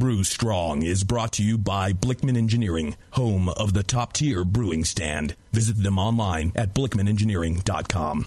Brew Strong is brought to you by Blickman Engineering, home of the top tier brewing stand. Visit them online at blickmanengineering.com.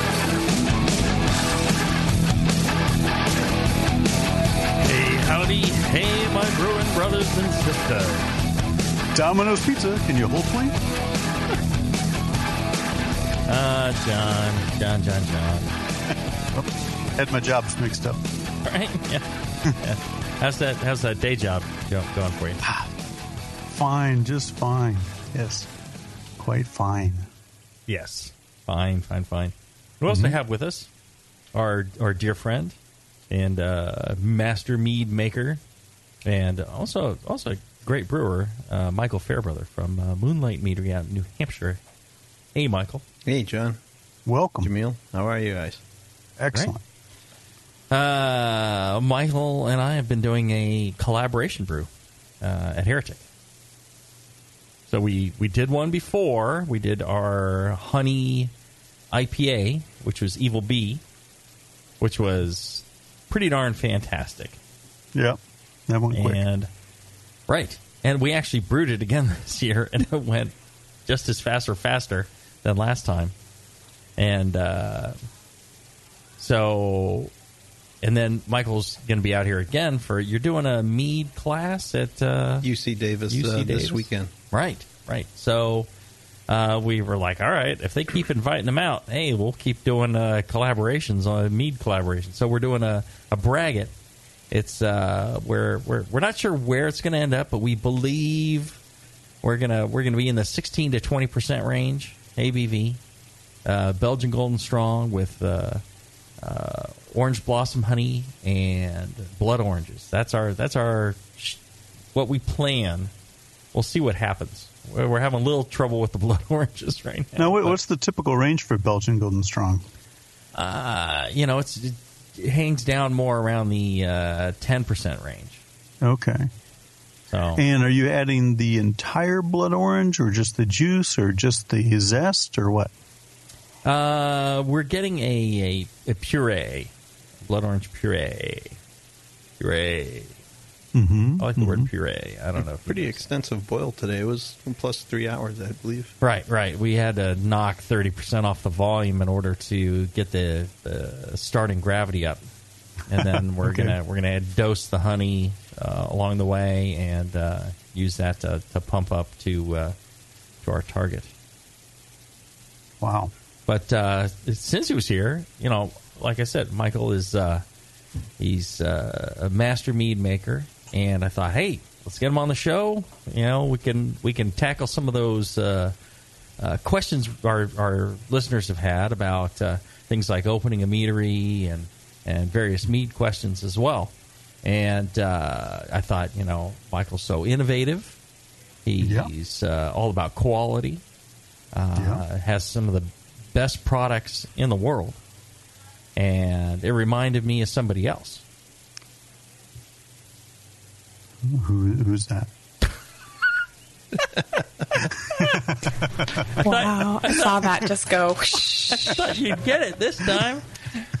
Howdy. Hey, my brewing brothers and sisters. Domino's Pizza, can you hold plate? Uh, John, John, John, John. Oops, Had my jobs mixed up. Right? Yeah. yeah. How's that? How's that day job going for you? Fine, just fine. Yes, quite fine. Yes. Fine, fine, fine. Who else do we have with us? Our our dear friend and uh, master mead maker, and also also a great brewer, uh, Michael Fairbrother from uh, Moonlight Meadery out in New Hampshire. Hey, Michael. Hey, John. Welcome. Jamil. How are you guys? Excellent. Uh, Michael and I have been doing a collaboration brew uh, at Heretic. So we we did one before. We did our honey IPA, which was Evil Bee, which was pretty darn fantastic. Yep, that went quick. And right, and we actually brewed it again this year, and it went just as fast or faster than last time. And uh, so, and then Michael's going to be out here again for you're doing a mead class at uh, UC Davis UC uh, Davis? this weekend. Right, right. So uh, we were like, all right, if they keep inviting them out, hey, we'll keep doing uh, collaborations on mead collaborations. So we're doing a, a braggot. It's uh, we're we're we're not sure where it's going to end up, but we believe we're gonna we're gonna be in the 16 to 20 percent range ABV. Uh, Belgian Golden Strong with uh, uh, orange blossom honey and blood oranges. That's our that's our what we plan. We'll see what happens. We're having a little trouble with the blood oranges right now. Now, but, what's the typical range for Belgian Golden Strong? uh, you know it's it hangs down more around the uh, ten percent range. Okay. So And are you adding the entire blood orange, or just the juice, or just the zest, or what? uh, we're getting a, a a puree, blood orange puree, puree. Mm-hmm. I like the word puree. I don't know. if Pretty extensive boil today. It was plus three hours, I believe. Right, right. We had to knock thirty percent off the volume in order to get the, the starting gravity up, and then we're Okay. gonna we're gonna dose the honey uh, along the way and uh, use that to, to pump up to uh, to our target. Wow. But uh, since he was here, you know, like I said, Michael is uh, he's uh, a master mead maker, and I thought, hey, let's get him on the show. You know, we can we can tackle some of those uh, uh, questions our our listeners have had about uh, things like opening a meadery and and various mead questions as well. And uh, I thought, you know, Michael's so innovative. Yeah. He's uh, all about quality. Uh, Yeah. Has some of the best products in the world, and it reminded me of somebody else. Who, who's that? Wow, I saw that just go. whoosh. I thought you'd get it this time.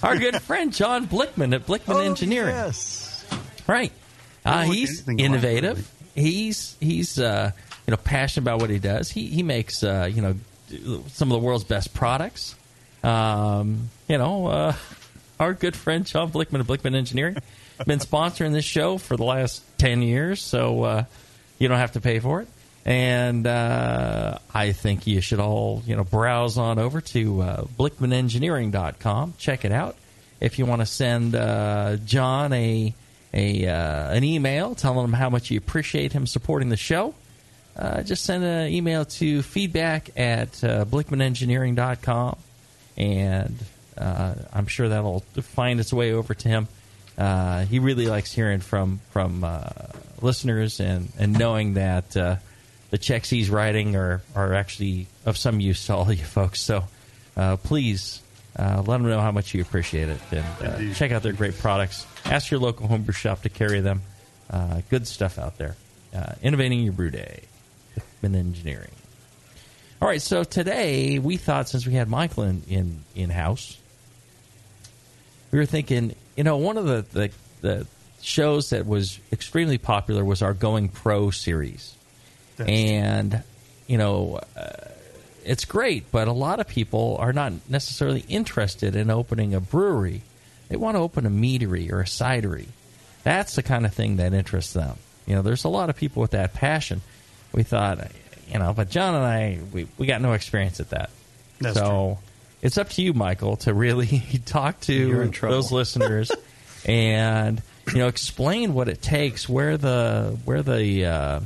Our good friend John Blickman at Blickman Engineering. Oh, Yes. Right. Uh, he's anything like innovative. really. He's he's uh, you know passionate about what he does. He he makes uh, you know some of the world's best products. Um, you know, uh, our good friend John Blickman of Blickman Engineering been sponsoring this show for the last ten years, so uh, you don't have to pay for it. And uh, I think you should all you know browse on over to uh, BlickmanEngineering.com. Check it out. If you want to send uh, John a a uh, an email telling him how much you appreciate him supporting the show, uh, just send an email to feedback at uh, blickmanengineering.com, and uh, I'm sure that'll find its way over to him. Uh, he really likes hearing from from uh, listeners and, and knowing that uh, the checks he's writing are, are actually of some use to all you folks. So uh, please uh, let them know how much you appreciate it and uh, check out their great products. Ask your local homebrew shop to carry them. Uh, good stuff out there. Uh, innovating your brew day. Blickman Engineering. All right, so today we thought since we had Michael in in, in house, we were thinking, you know, one of the, the the shows that was extremely popular was our Going Pro series, and you know, uh, it's great, but a lot of people are not necessarily interested in opening a brewery. They want to open a meadery or a cidery. That's the kind of thing that interests them. You know, there's a lot of people with that passion. We thought, you know, but John and I, we, we got no experience at that. That's so it's up to you, Michael, to really talk to those listeners and you know explain what it takes, where the where the uh,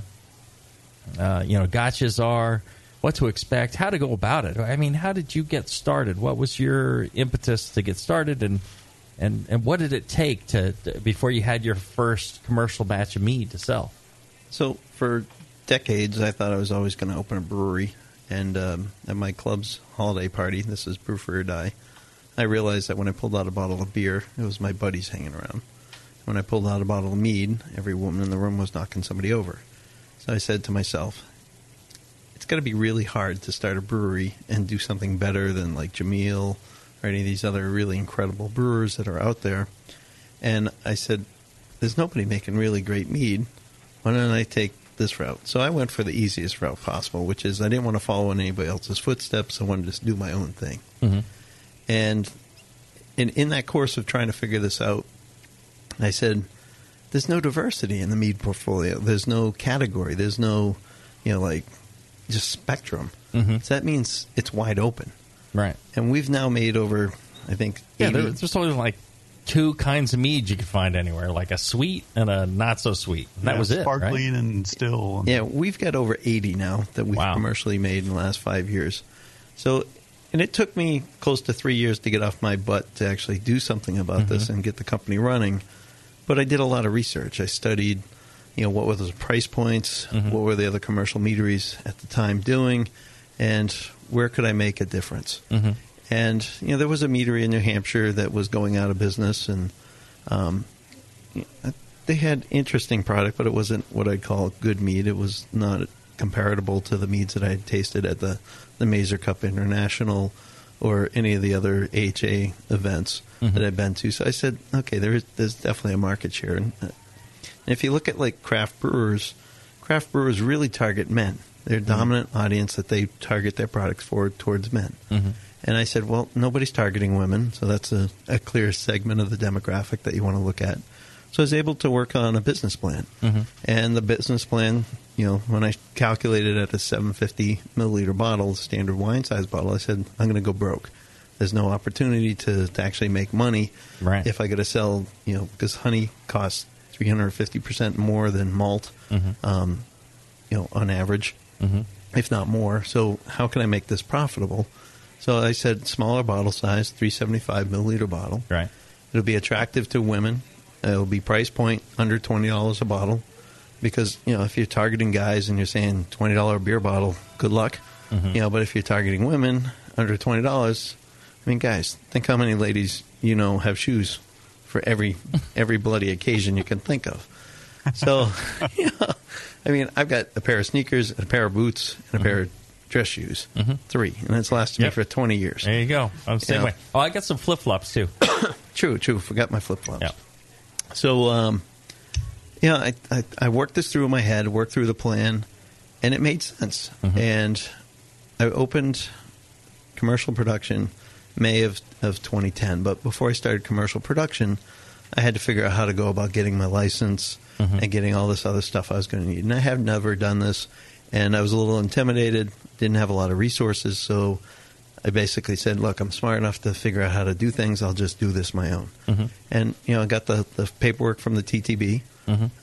uh, you know gotchas are, what to expect, how to go about it. I mean, how did you get started? What was your impetus to get started, and and and what did it take to, to before you had your first commercial batch of mead to sell? So for decades, I thought I was always going to open a brewery. And um, at my club's holiday party, this is Brew Free or Die, I realized that when I pulled out a bottle of beer, it was my buddies hanging around. When I pulled out a bottle of mead, every woman in the room was knocking somebody over. So I said to myself, it's got to be really hard to start a brewery and do something better than like Jamil or any of these other really incredible brewers that are out there. And I said, there's nobody making really great mead. Why don't I take this route? So I went for the easiest route possible, which is I didn't want to follow in anybody else's footsteps. I wanted to just do my own thing. Mm-hmm. And in, in that course of trying to figure this out, I said, there's no diversity in the mead portfolio. There's no category. There's no, you know, like just spectrum. Mhm. So that means it's wide open. Right. And we've now made over, I think, Yeah, 80 there, there's only like two kinds of mead you could find anywhere, like a sweet and a not so sweet. And that Yeah, was it. right? Sparkling and still. Yeah, we've got over 80 now that we've Wow. commercially made in the last five years. So, and it took me close to three years to get off my butt to actually do something about this and get the company running. But I did a lot of research. I studied, you know, what were the price points, what were the other commercial meaderies at the time doing, and where could I make a difference. Mm-hmm. And you know, there was a meadery in New Hampshire that was going out of business, and um, they had interesting product, but it wasn't what I'd call good mead. It was not comparable to the meads that I had tasted at the the Mazer Cup International or any of the other AHA events that I've been to. So I said, okay, there is there's definitely a market share. And, uh, and if you look at like craft brewers, craft brewers really target men. They're a dominant audience that they target their products for towards men. And I said, well, nobody's targeting women, so that's a, a clear segment of the demographic that you want to look at. So I was able to work on a business plan. Mm-hmm. And the business plan, you know, when I calculated at a 750 milliliter bottle, standard wine size bottle, I said, I'm going to go broke. There's no opportunity to, to actually make money Right. if I got to sell, you know, because honey costs 350% more than malt, mm-hmm. um, you know, on average, mm-hmm. if not more. So how can I make this profitable? So I said smaller bottle size, 375 milliliter bottle. Right. It'll be attractive to women. It'll be price point under twenty dollars a bottle, because you know if you're targeting guys and you're saying twenty dollar beer bottle, good luck. Mm-hmm. You know, but if you're targeting women under twenty dollars, I mean, guys, think how many ladies you know have shoes for every every bloody occasion you can think of. So, you know, I mean, I've got a pair of sneakers, and a pair of boots, and a pair of dress shoes, mm-hmm. three, and it's lasted Yep. me for twenty years. There you go. I'm the same Yeah. way. Oh, I got some flip flops too. True, true. Forgot my flip flops. Yeah. So, um, yeah, I, I, I worked this through in my head, worked through the plan, and it made sense. Mm-hmm. And I opened commercial production May of, of 2010. But before I started commercial production, I had to figure out how to go about getting my license mm-hmm. and getting all this other stuff I was going to need. And I have never done this, and I was a little intimidated, didn't have a lot of resources, so I basically said, "Look, I'm smart enough to figure out how to do things. I'll just do this my own." And you know, I got the, the paperwork from the TTB.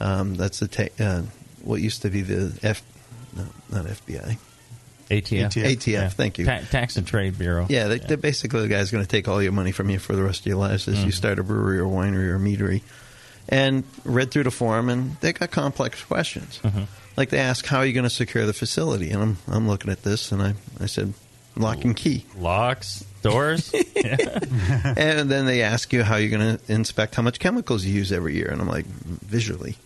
Um, that's the ta- uh, what used to be the F, no, not FBI. ATF. ATF. ATF, thank you. Ta- Tax and Trade Bureau. Yeah, they, they're basically the guy's going to take all your money from you for the rest of your lives as you start a brewery or winery or meadery. And read through the form, and they got complex questions. Like they ask, "How are you going to secure the facility?" And I'm I'm looking at this, and I I said, "Lock and key." Locks, doors. and then they ask you how you're going to inspect how much chemicals you use every year, and I'm like, visually.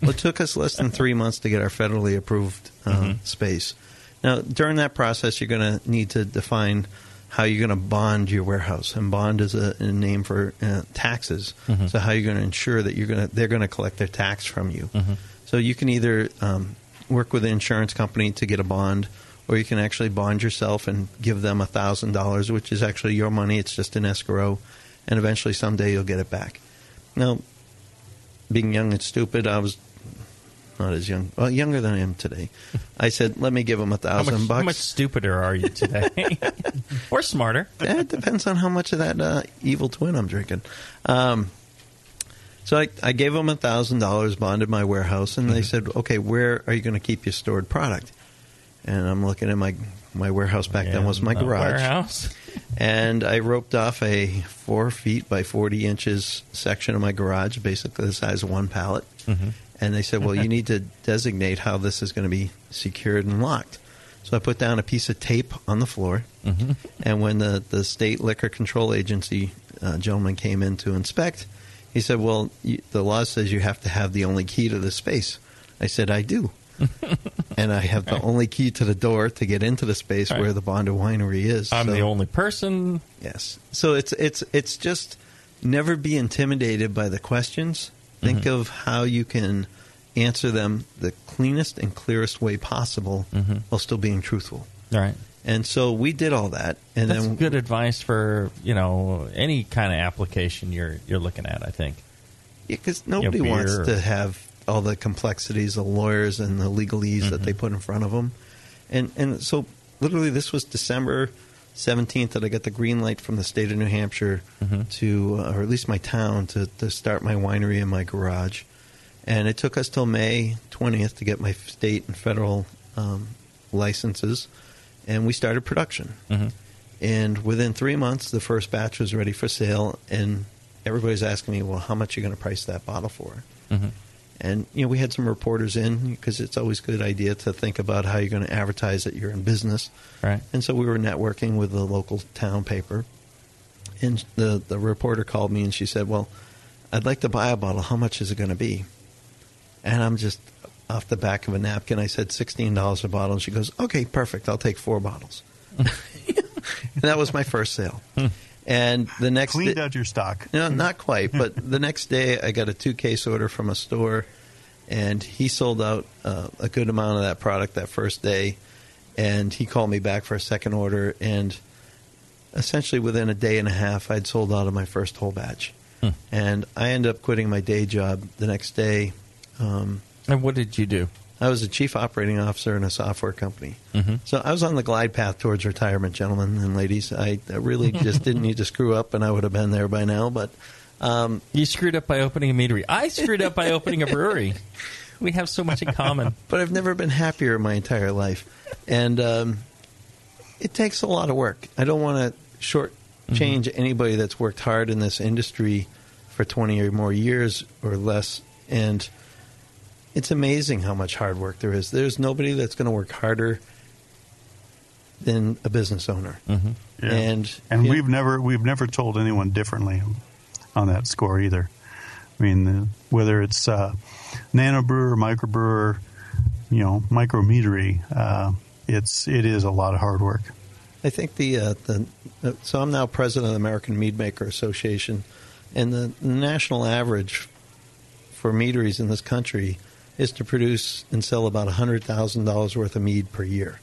Well, it took us less than three months to get our federally approved uh, space. Now, during that process, you're going to need to define how you're going to bond your warehouse, and bond is a, a name for uh, taxes. So, how you're going to ensure that you're going to they're going to collect their tax from you. So, you can either um, work with an insurance company to get a bond, or you can actually bond yourself and give them a thousand dollars, which is actually your money. It's just an escrow, and eventually someday you'll get it back. Now, being young and stupid, I was not as young, well, younger than I am today. I said, "Let me give them a How thousand much, bucks." how much stupider are you today? or smarter? It depends on how much of that uh, evil twin I'm drinking. Um, so I, I gave them a thousand dollars, bonded my warehouse, and they mm-hmm. said, "Okay, where are you going to keep your stored product?" And I'm looking at my my warehouse back then was my the garage, Warehouse. and I roped off a four feet by forty inches section of my garage, basically the size of one pallet. Mm-hmm. And they said, "Well, you need to designate how this is going to be secured and locked." So I put down a piece of tape on the floor, mm-hmm. and when the the state liquor control agency uh, gentleman came in to inspect, he said, "Well, you, the law says you have to have the only key to the space." I said, "I do." and I have the only key to the door to get into the space Right. where the Bonded Winery is. I'm So- the only person. Yes. So it's it's it's just never be intimidated by the questions. Think Mm-hmm. of how you can answer them the cleanest and clearest way possible Mm-hmm. while still being truthful. Right. And so we did all that, and That's then good advice for you know any kind of application you're you're looking at. I think. Yeah, because nobody beer wants or- to have all the complexities, the lawyers and the legalese that they Mm-hmm. put in front of them, and and so literally this was December seventeenth that I got the green light from the state of New Hampshire Mm-hmm. to, uh, or at least my town, to to start my winery in my garage, and it took us till May twentieth to get my state and federal um, licenses, and we started production. Mhm. And within three months, the first batch was ready for sale, and everybody's asking me, "Well, how much are you going to price that bottle for?" Mhm. And you know, we had some reporters in because it's always a good idea to think about how you're going to advertise that you're in business. Right. And so we were networking with the local town paper, and the the reporter called me and she said, "Well, I'd like to buy a bottle. How much is it going to be?" And I'm just off the back of a napkin. I said sixteen dollars a bottle, and she goes, "Okay, perfect. I'll take four bottles." and that was my first sale. And the next Cleaned di- out your stock. no, not quite. But the next day, I got a two case order from a store, and he sold out uh, a good amount of that product that first day. And he called me back for a second order, and essentially within a day and a half, I'd sold out of my first whole batch. And I ended up quitting my day job the next day. Um, And what did you do? I was a chief operating officer in a software company. Mhm. So I was on the glide path towards retirement, gentlemen and ladies. I, I really just didn't need to screw up, and I would have been there by now. But um, You screwed up by opening a meadery. I screwed up by opening a brewery. We have so much in common. but I've never been happier in my entire life, and um, it takes a lot of work. I don't want to short change anybody that's worked hard in this industry for twenty or more years or less, and it's amazing how much hard work there is. There's nobody that's going to work harder than a business owner, Mm-hmm. Yeah. and and we've never we've never told anyone differently on that score either. I mean, uh, whether it's uh, nano brewer, microbrewer, you know, micromeadery, uh, it's it is a lot of hard work. I think the uh, the uh, so I'm now president of the American Mead Maker Association, and the, the national average for meaderies in this country is to produce and sell about hundred thousand dollars worth of mead per year.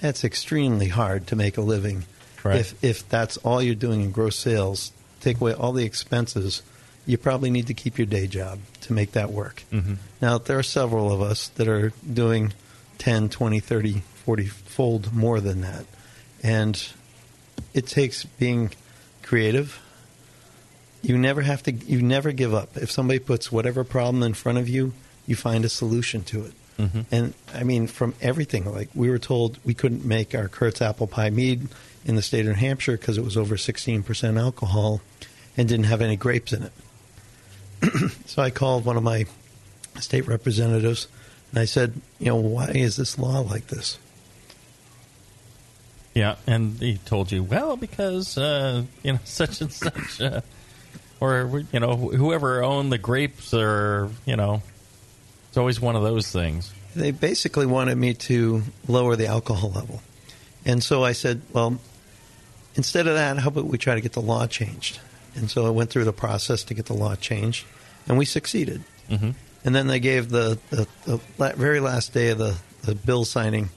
That's extremely hard to make a living. Right. If if that's all you're doing in gross sales, take away all the expenses, you probably need to keep your day job to make that work. Mhm. Now, there are several of us that are doing 10, 20, 30, 40 fold more than that. And it takes being creative. You never have to, you never give up. If somebody puts whatever problem in front of you, you find a solution to it. And I mean, from everything, like we were told we couldn't make our Kurt's apple pie mead in the state of New Hampshire because it was over 16% alcohol and didn't have any grapes in it. so I called one of my state representatives and I said, you know, why is this law like this? Yeah, and he told you, well, because uh, you know such and such, uh, or you know whoever owned the grapes, or you know, it's always one of those things. They basically wanted me to lower the alcohol level. And so I said, well, instead of that, how about we try to get the law changed? And so I went through the process to get the law changed, and we succeeded. Mhm. And then they gave the, the, the very last day of the, the bill signing,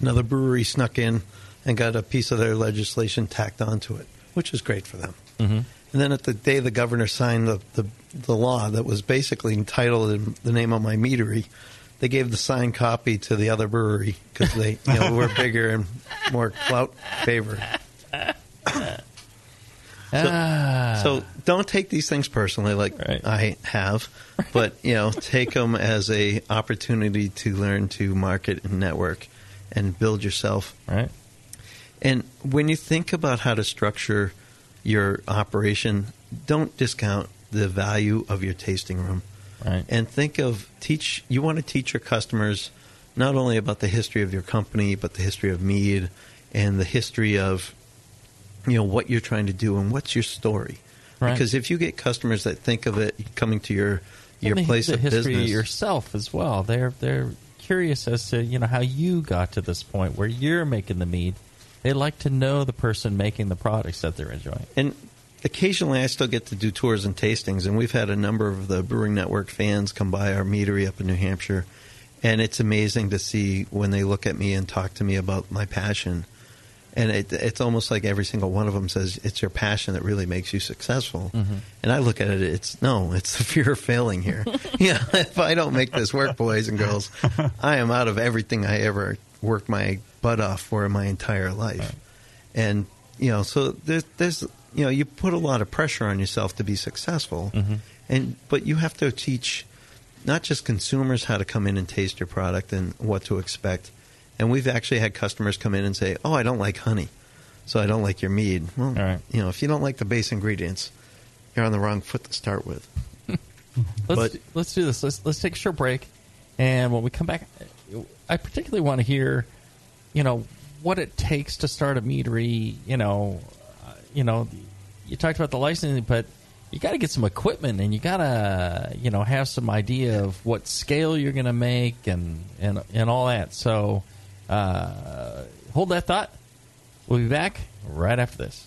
another brewery snuck in and got a piece of their legislation tacked onto it, which was great for them. Mhm. And then at the day the governor signed the, the, the law that was basically entitled in the name of my meadery, they gave the signed copy to the other brewery because they you know, were bigger and more clout favored. So, Ah. so don't take these things personally, like I have, but you know, take them as a opportunity to learn to market and network and build yourself. Right. And when you think about how to structure your operation, don't discount the value of your tasting room. Right. And think of teach. You want to teach your customers not only about the history of your company, but the history of mead and the history of you know what you're trying to do and what's your story. Right. Because if you get customers that think of it coming to your your the, place the of history business, yourself as well. They're they're curious as to you know how you got to this point where you're making the mead. They like to know the person making the products that they're enjoying. And occasionally I still get to do tours and tastings, and we've had a number of the Brewing Network fans come by our meadery up in New Hampshire. And it's amazing to see when they look at me and talk to me about my passion. And it, it's almost like every single one of them says, It's your passion that really makes you successful. Mhm. And I look at it, it's no, it's the fear of failing here. yeah, if I don't make this work, boys and girls, I am out of everything I ever worked my butt off for in my entire life. And you know, so there's, there's, you know, you put a lot of pressure on yourself to be successful, Mhm. and but you have to teach not just consumers how to come in and taste your product and what to expect. And we've actually had customers come in and say, "Oh, I don't like honey, so I don't like your mead." Well, you know, if you don't like the base ingredients, you're on the wrong foot to start with. Let's let's do this. Let's let's take a short break, and when we come back, I particularly want to hear, you know, what it takes to start a meadery. You know, you know, you talked about the licensing, but you got to get some equipment, and you got to you know have some idea of what scale you're going to make, and and and all that. So, uh, hold that thought. We'll be back right after this.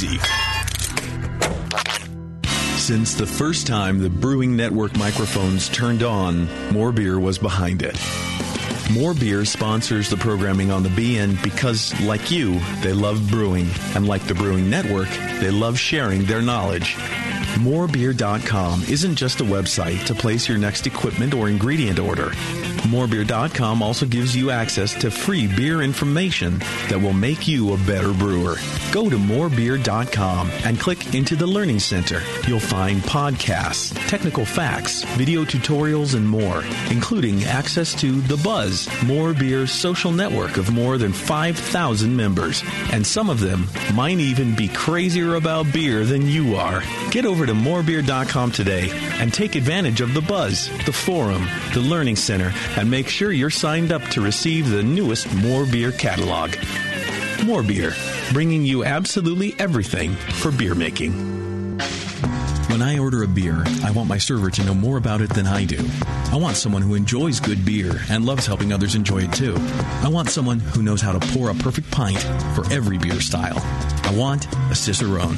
Since the first time the Brewing Network microphones turned on, More Beer was behind it. More Beer sponsors the programming on the BN because, like you, they love brewing. And like the Brewing Network, they love sharing their knowledge. Morebeer.com isn't just a website to place your next equipment or ingredient order. Morebeer.com also gives you access to free beer information that will make you a better brewer. Go to morebeer.com and click into the Learning Center. You'll find podcasts, technical facts, video tutorials, and more, including access to The Buzz, More Beer's social network of more than 5,000 members. And some of them might even be crazier about beer than you are. Get over to morebeer.com today and take advantage of The Buzz, the forum, the Learning Center, and make sure you're signed up to receive the newest More Beer catalog. More Beer, bringing you absolutely everything for beer making. When I order a beer, I want my server to know more about it than I do. I want someone who enjoys good beer and loves helping others enjoy it too. I want someone who knows how to pour a perfect pint for every beer style. I want a Cicerone.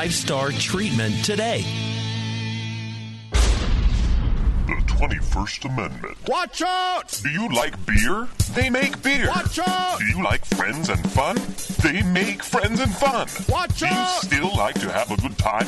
star treatment today. The 21st Amendment. Watch out! Do you like beer? They make beer. Watch out! Do you like friends and fun? They make friends and fun. Watch Do out! you still like to have a good time?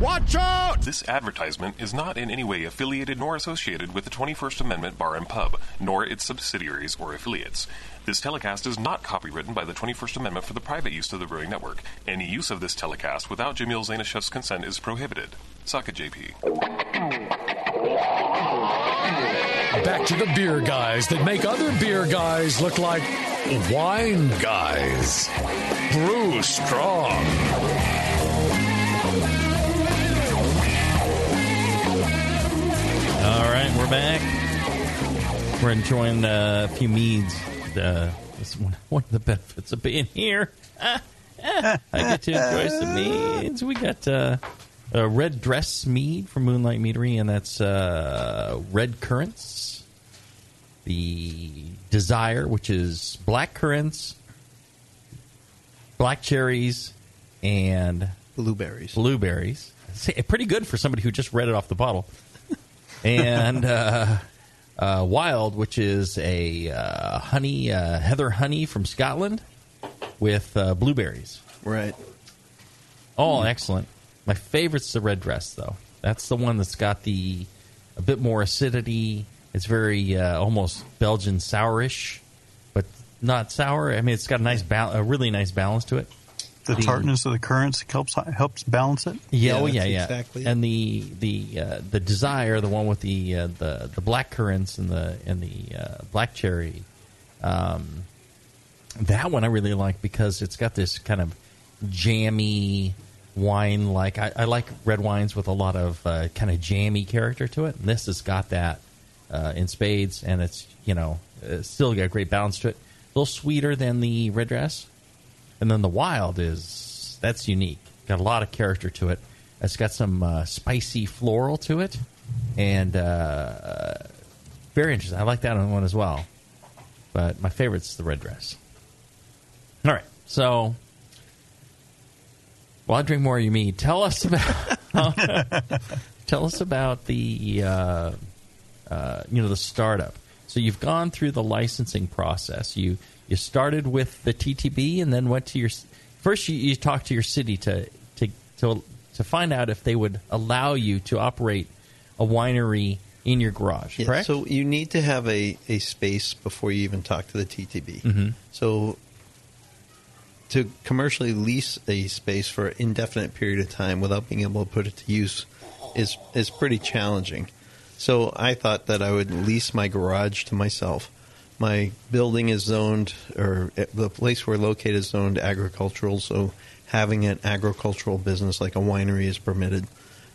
Watch out! This advertisement is not in any way affiliated nor associated with the 21st Amendment Bar and Pub, nor its subsidiaries or affiliates. This telecast is not copywritten by the 21st Amendment for the private use of the Brewing Network. Any use of this telecast without Jamil Zainasheff's consent is prohibited. Suck it, JP. Back to the beer guys that make other beer guys look like wine guys. Brew strong. All right, we're back. We're enjoying uh, a few meads. Uh, this one, one of the benefits of being here. I get to enjoy some meads. We got uh, a red dress mead from Moonlight Meadery, and that's uh, red currants. The desire, which is black currants, black cherries, and Blueberries. blueberries. Pretty good for somebody who just read it off the bottle. And uh, uh, wild, which is a uh, honey uh, heather honey from Scotland with uh, blueberries. Right. All excellent. My favorite's the red dress, though. That's the one that's got the a bit more acidity. It's very uh, almost Belgian sourish, but not sour. I mean, it's got a nice, bal- a really nice balance to it. The The- tartness of the currants helps helps balance it. Yeah, Yeah, oh yeah, yeah. exactly and the the uh, the desire, the one with the uh, the the black currants and the and the uh, black cherry, um, that one I really like because it's got this kind of jammy wine like. I, I like red wines with a lot of uh, kind of jammy character to it. And this has got that uh, in spades, and it's you know it's still got a great balance to it. A little sweeter than the red dress, and then the wild is that's unique. Got a lot of character to it. It's got some uh, spicy floral to it, and uh, very interesting. I like that one as well. But my favorite's the red dress. All right, so while I drink more of your mead, tell us about tell us about the uh, uh, you know the startup. So you've gone through the licensing process. You you started with the TTB and then went to your first. You, you talked to your city to to to to find out if they would allow you to operate a winery in your garage. Yeah, correct? So you need to have a, a space before you even talk to the TTB. Mhm. So to commercially lease a space for an indefinite period of time without being able to put it to use is is pretty challenging. So I thought that I would lease my garage to myself. My building is zoned, or the place we're located is zoned agricultural. So having an agricultural business like a winery is permitted.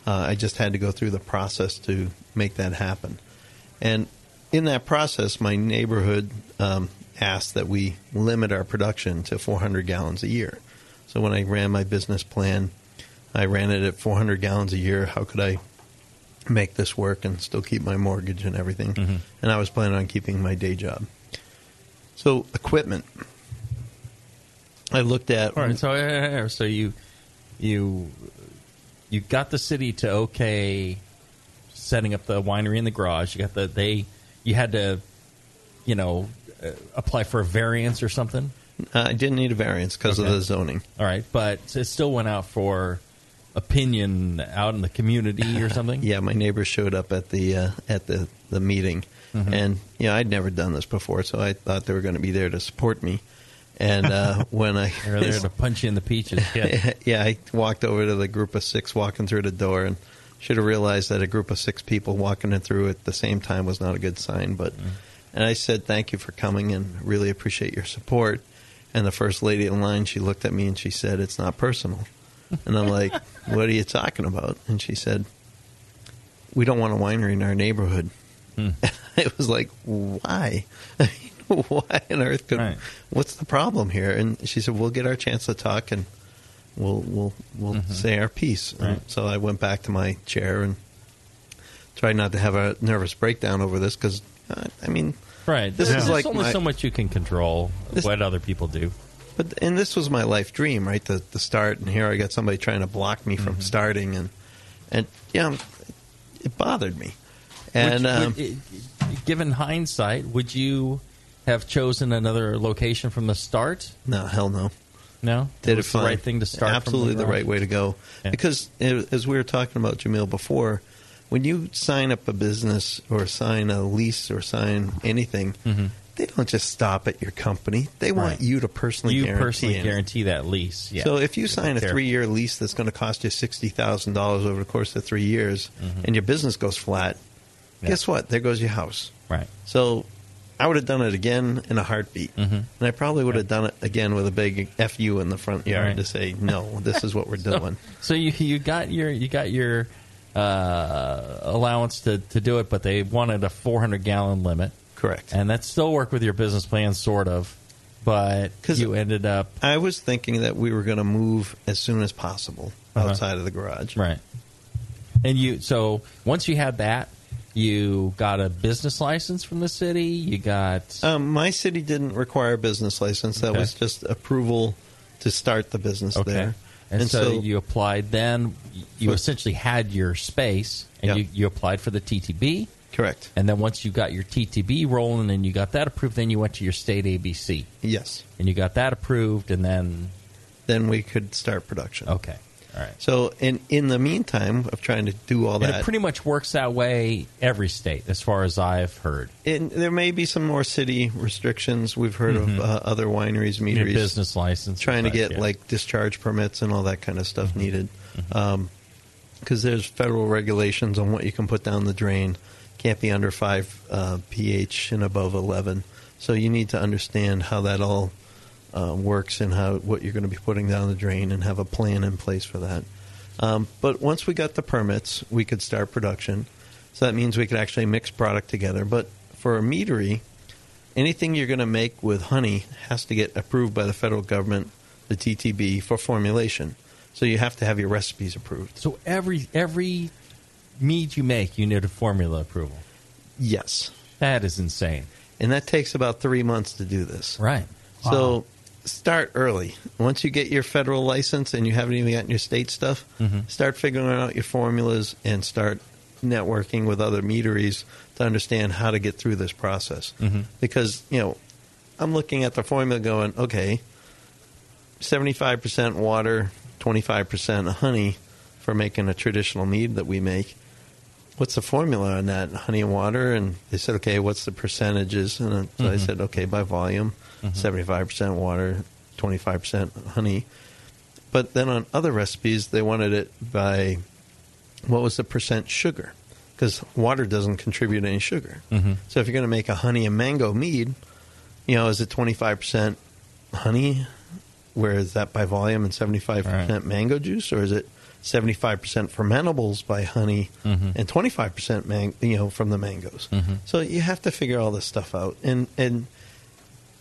Uh, I just had to go through the process to make that happen. And in that process, my neighborhood um, asked that we limit our production to 400 gallons a year. So when I ran my business plan, I ran it at 400 gallons a year. How could I make this work and still keep my mortgage and everything? And I was planning on keeping my day job. So equipment. I looked at. All right, so so you you you got the city to okay setting up the winery in the garage. You got the they you had to you know uh, apply for a variance or something. Uh, I didn't need a variance because Okay. of the zoning. All right, but it still went out for opinion out in the community or something. Yeah, my neighbors showed up at the uh, at the the meeting, Mhm. and you know I'd never done this before, so I thought they were going to be there to support me. And uh, when I They're there to punch you in the peaches. Yeah. yeah, I walked over to the group of six walking through the door, and should have realized that a group of six people walking in through at the same time was not a good sign. But and I said thank you for coming and really appreciate your support. And the first lady in line, she looked at me and she said, "It's not personal." And I'm like, "What are you talking about?" And she said, "We don't want a winery in our neighborhood." it was like, "Why? Why on earth could? What's the problem here?" And she said, "We'll get our chance to talk and." we'll we'll we'll say our piece. Right. so I went back to my chair and tried not to have a nervous breakdown over this because uh, I mean, Right. This There's is like only my- so much you can control This- what other people do. But and this was my life dream, right? The the start, and here I got somebody trying to block me Mm-hmm. from starting, and and yeah, it bothered me. And Would- um, would- it- given hindsight, would you have chosen another location from the start? no, hell no. No, Did it it the right thing to start. from Absolutely the right way to go. Yeah. Because uh, as we were talking about Jamil before, when you sign up a business or sign a lease or sign anything, they don't just stop at your company. They want Mm-hmm. Right. you to personally You guarantee personally it. guarantee that lease. Yeah. So if you sign a three-year lease that's going to cost you sixty thousand dollars over the course of three years, and your business goes flat, Mm-hmm. Yeah. guess what? There goes your house. Right. So I would have done it again in a heartbeat, Mhm. and I probably would have done it again with a big "fu" in the front yard Right. to say, "No, this is what we're doing." So you you got your you got your uh, allowance to, to do it, but they wanted a 400 gallon limit. Correct. And that still worked with your business plan, sort of. But you ended up I was thinking that we were going to move as soon as possible Uh-huh. outside of the garage. right. And you so once you had that, you got a business license from the city. You got Um, my city didn't require a business license. That Okay. was just approval to start the business okay. there. And, so, you applied. Then you essentially had your space, and Yeah. you, you applied for the TTB. Correct. And then once you got your TTB rolling and you got that approved, then you went to your state ABC. Yes. And you got that approved, and then then we could start production. Okay. All right. So in in the meantime of trying to do all And that, it pretty much works that way every state, as far as I've heard. and there may be some more city restrictions. We've heard Mhm. of uh, other wineries, meaderies, business license, trying to get yeah. Mm-hmm. like discharge permits and all that kind of stuff needed. Because there's federal regulations on what you can put down the drain. Can't be under five uh, pH and above eleven. So you need to understand how that all uh, works and how what you're going to be putting down the drain and have a plan in place for that. Um, but once we got the permits, we could start production. So that means we could actually mix product together. But for a meadery, anything you're going to make with honey has to get approved by the federal government, the TTB, for formulation. So you have to have your recipes approved. So every every mead you make, you need a formula approval. Yes. That is insane. And that takes about three months to do this. Right. So start early. Once you get your federal license and you haven't even gotten your state stuff, Mhm. start figuring out your formulas and start networking with other meaderies to understand how to get through this process. Mhm. Because, you know, I'm looking at the formula going, okay, 75% water, 25% honey for making a traditional mead that we make. What's the formula on that? Honey and water? And they said, okay, what's the percentages? And so I Mhm. said, okay, by volume, Mhm. 75% water, 25% honey. But then on other recipes, they wanted it by what was the percent sugar? Because water doesn't contribute any sugar. Mhm. So if you're going to make a honey and mango mead, you know, is it 25% honey, where is that by volume, and 75% mango juice, or is it 75% fermentables by honey Mhm. and 25% man- you know from the mangoes? Mhm. So you have to figure all this stuff out, and and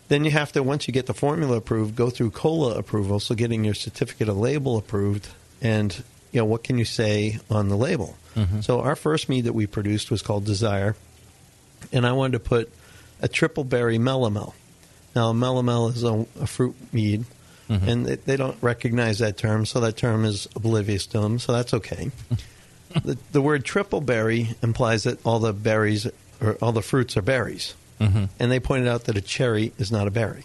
then you have to once you get the formula approved, go through COLA approval, so getting your certificate of label approved, and you know what can you say on the label. Mhm. So our first mead that we produced was called Desire, and I wanted to put a triple berry melomel. Now, melomel is a, a fruit mead, Mhm. and they, they don't recognize that term, so that term is oblivious to them. So that's okay. the, the word triple berry implies that all the berries or all the fruits are berries, Mhm. and they pointed out that a cherry is not a berry.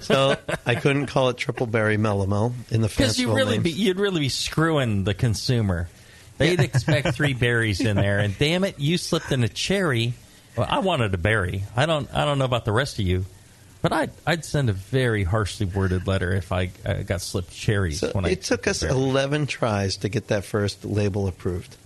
So I couldn't call it triple berry melomel in the Because you really names. be, you'd really be screwing the consumer. They'd expect three berries in there, and damn it, you slipped in a cherry. Well, I wanted a berry. I don't. I don't know about the rest of you, but I'd I'd send a very harshly worded letter if I, I got slipped cherries. So when I it took us 11 tries to get that first label approved.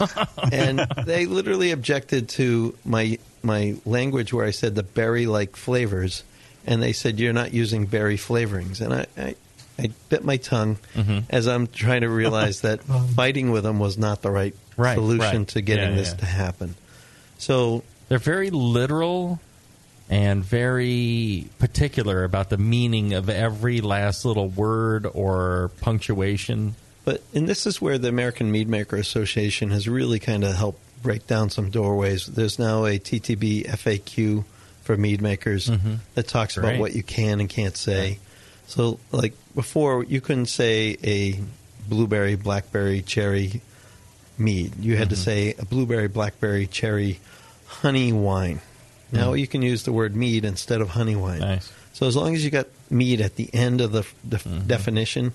and they literally objected to my my language where I said the berry like flavors and they said you're not using berry flavorings and I I, I bit my tongue Mhm. as I'm trying to realize that fighting with them was not the right, Right, solution right. to getting Yeah, this yeah. to happen. So They're very literal and very particular about the meaning of every last little word or punctuation. But and this is where the American Mead Maker Association has really kind of helped break down some doorways. There's now a TTB FAQ for mead makers Mhm. that talks about what you can and can't say. So, like before, you couldn't say a blueberry, blackberry, cherry mead. You had to Mhm. say a blueberry, blackberry, cherry, honey wine. Now you can use the word mead instead of honey wine. Nice. So as long as you got mead at the end of the, the Mm-hmm. definition,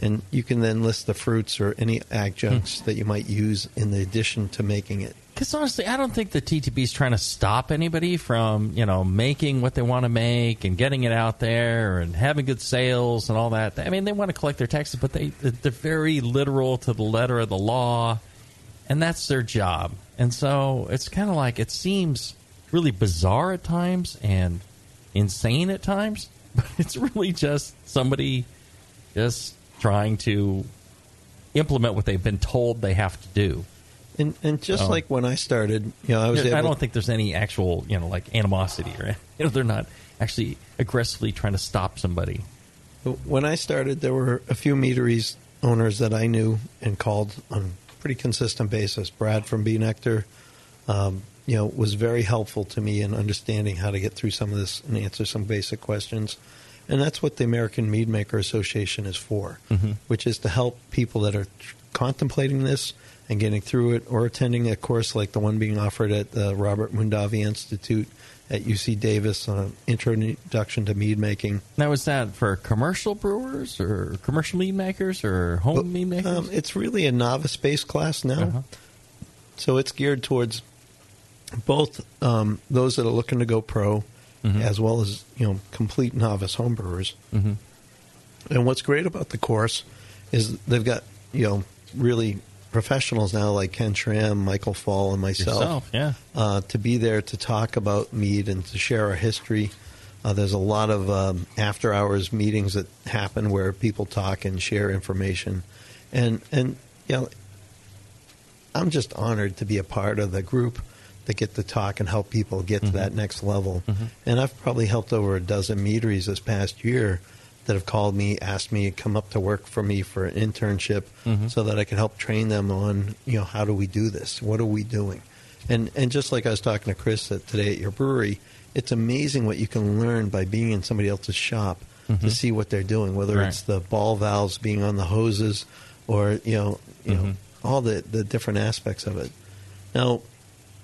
and you can then list the fruits or any adjuncts that you might use in the addition to making it. Because honestly, I don't think the TTB is trying to stop anybody from you know making what they want to make and getting it out there and having good sales and all that. I mean, they want to collect their taxes, but they they're very literal to the letter of the law, and that's their job. And so it's kind of like it seems really bizarre at times and insane at times, but it's really just somebody just trying to implement what they've been told they have to do. And and just Oh. like when I started, you know, I was I don't think there's any actual, you know, like animosity or you know, they're not actually aggressively trying to stop somebody. When I started, there were a few meaderies owners that I knew and called on a pretty consistent basis. Brad from B. Nektar, um, you know, was very helpful to me in understanding how to get through some of this and answer some basic questions. And that's what the American Mead Maker Association is for, Mhm. which is to help people that are tr- contemplating this and getting through it or attending a course like the one being offered at the Robert Mondavi Institute at UC Davis on an introduction to mead making. Now, is that for commercial brewers or commercial mead makers or home mead makers? Um, it's really a novice based class now. Uh-huh. So it's geared towards both um, those that are looking to go pro Mhm. as well as, you know, complete novice homebrewers. hmm And what's great about the course is they've got, you know, really professionals now like Ken Schramm, Michael Faul, and myself Yourself, yeah. uh, to be there to talk about mead and to share our history. Uh, there's a lot of um, after hours meetings that happen where people talk and share information, and and you know, I'm just honored to be a part of the group that get to talk and help people get to mm-hmm. that next level. Mm-hmm. And I've probably helped over a dozen meaderies this past year that have called me, asked me to come up to work for me for an internship, Mhm. so that I can help train them on, you know, how do we do this? What are we doing? And and just like I was talking to Chris at, today at your brewery, it's amazing what you can learn by being in somebody else's shop to mm-hmm. see what they're doing, whether Right. it's the ball valves being on the hoses or you know you know all the the different aspects of it. Now,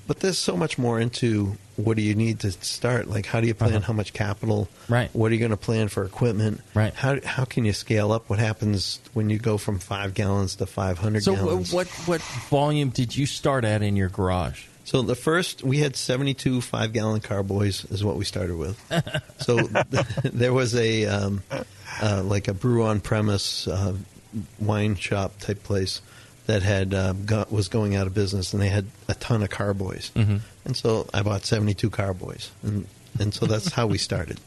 but there's so much more into what do you need to start? Like, how do you plan? Uh-huh. How much capital? Right. What are you going to plan for equipment? Right. How how can you scale up? What happens when you go from five gallons to five hundred So, gallons? what what volume did you start at in your garage? So the first we had 72 five gallon carboys is what we started with. so there was a um, uh, like a brew on premise uh, wine shop type place that had uh, got, was going out of business, and they had a ton of carboys. Mhm. And so I bought 72 carboys, and and so that's how we started.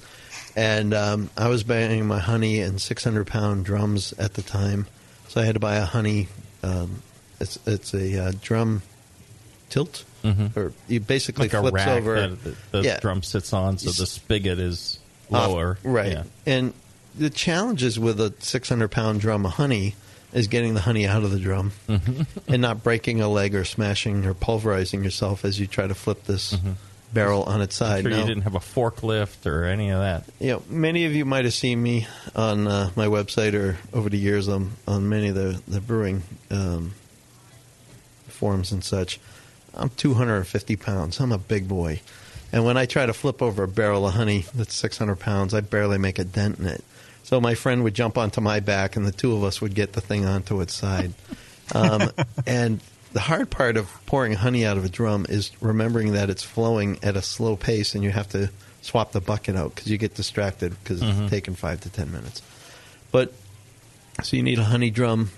And um, I was buying my honey in 600 pound drums at the time, so I had to buy a honey. Um, it's it's a uh, drum tilt, Mhm. or you basically Like flips over. the, the Yeah. drum sits on, so the spigot is lower. right? Yeah. And the challenges with a 600 pound drum of honey is getting the honey out of the drum Mm-hmm. and not breaking a leg or smashing or pulverizing yourself as you try to flip this barrel on its I'm side. Mm-hmm. sure Now- you didn't have a forklift or any of that. you know, many of you might have seen me on uh, my website or over the years on, on many of the, the brewing um, forums and such. I'm 250 pounds. I'm a big boy. And when I try to flip over a barrel of honey that's 600 pounds, I barely make a dent in it. So my friend would jump onto my back, and the two of us would get the thing onto its side. Um, and the hard part of pouring honey out of a drum is remembering that it's flowing at a slow pace, and you have to swap the bucket out because you get distracted because Mhm. it's taking five to ten minutes. But so you need a honey drum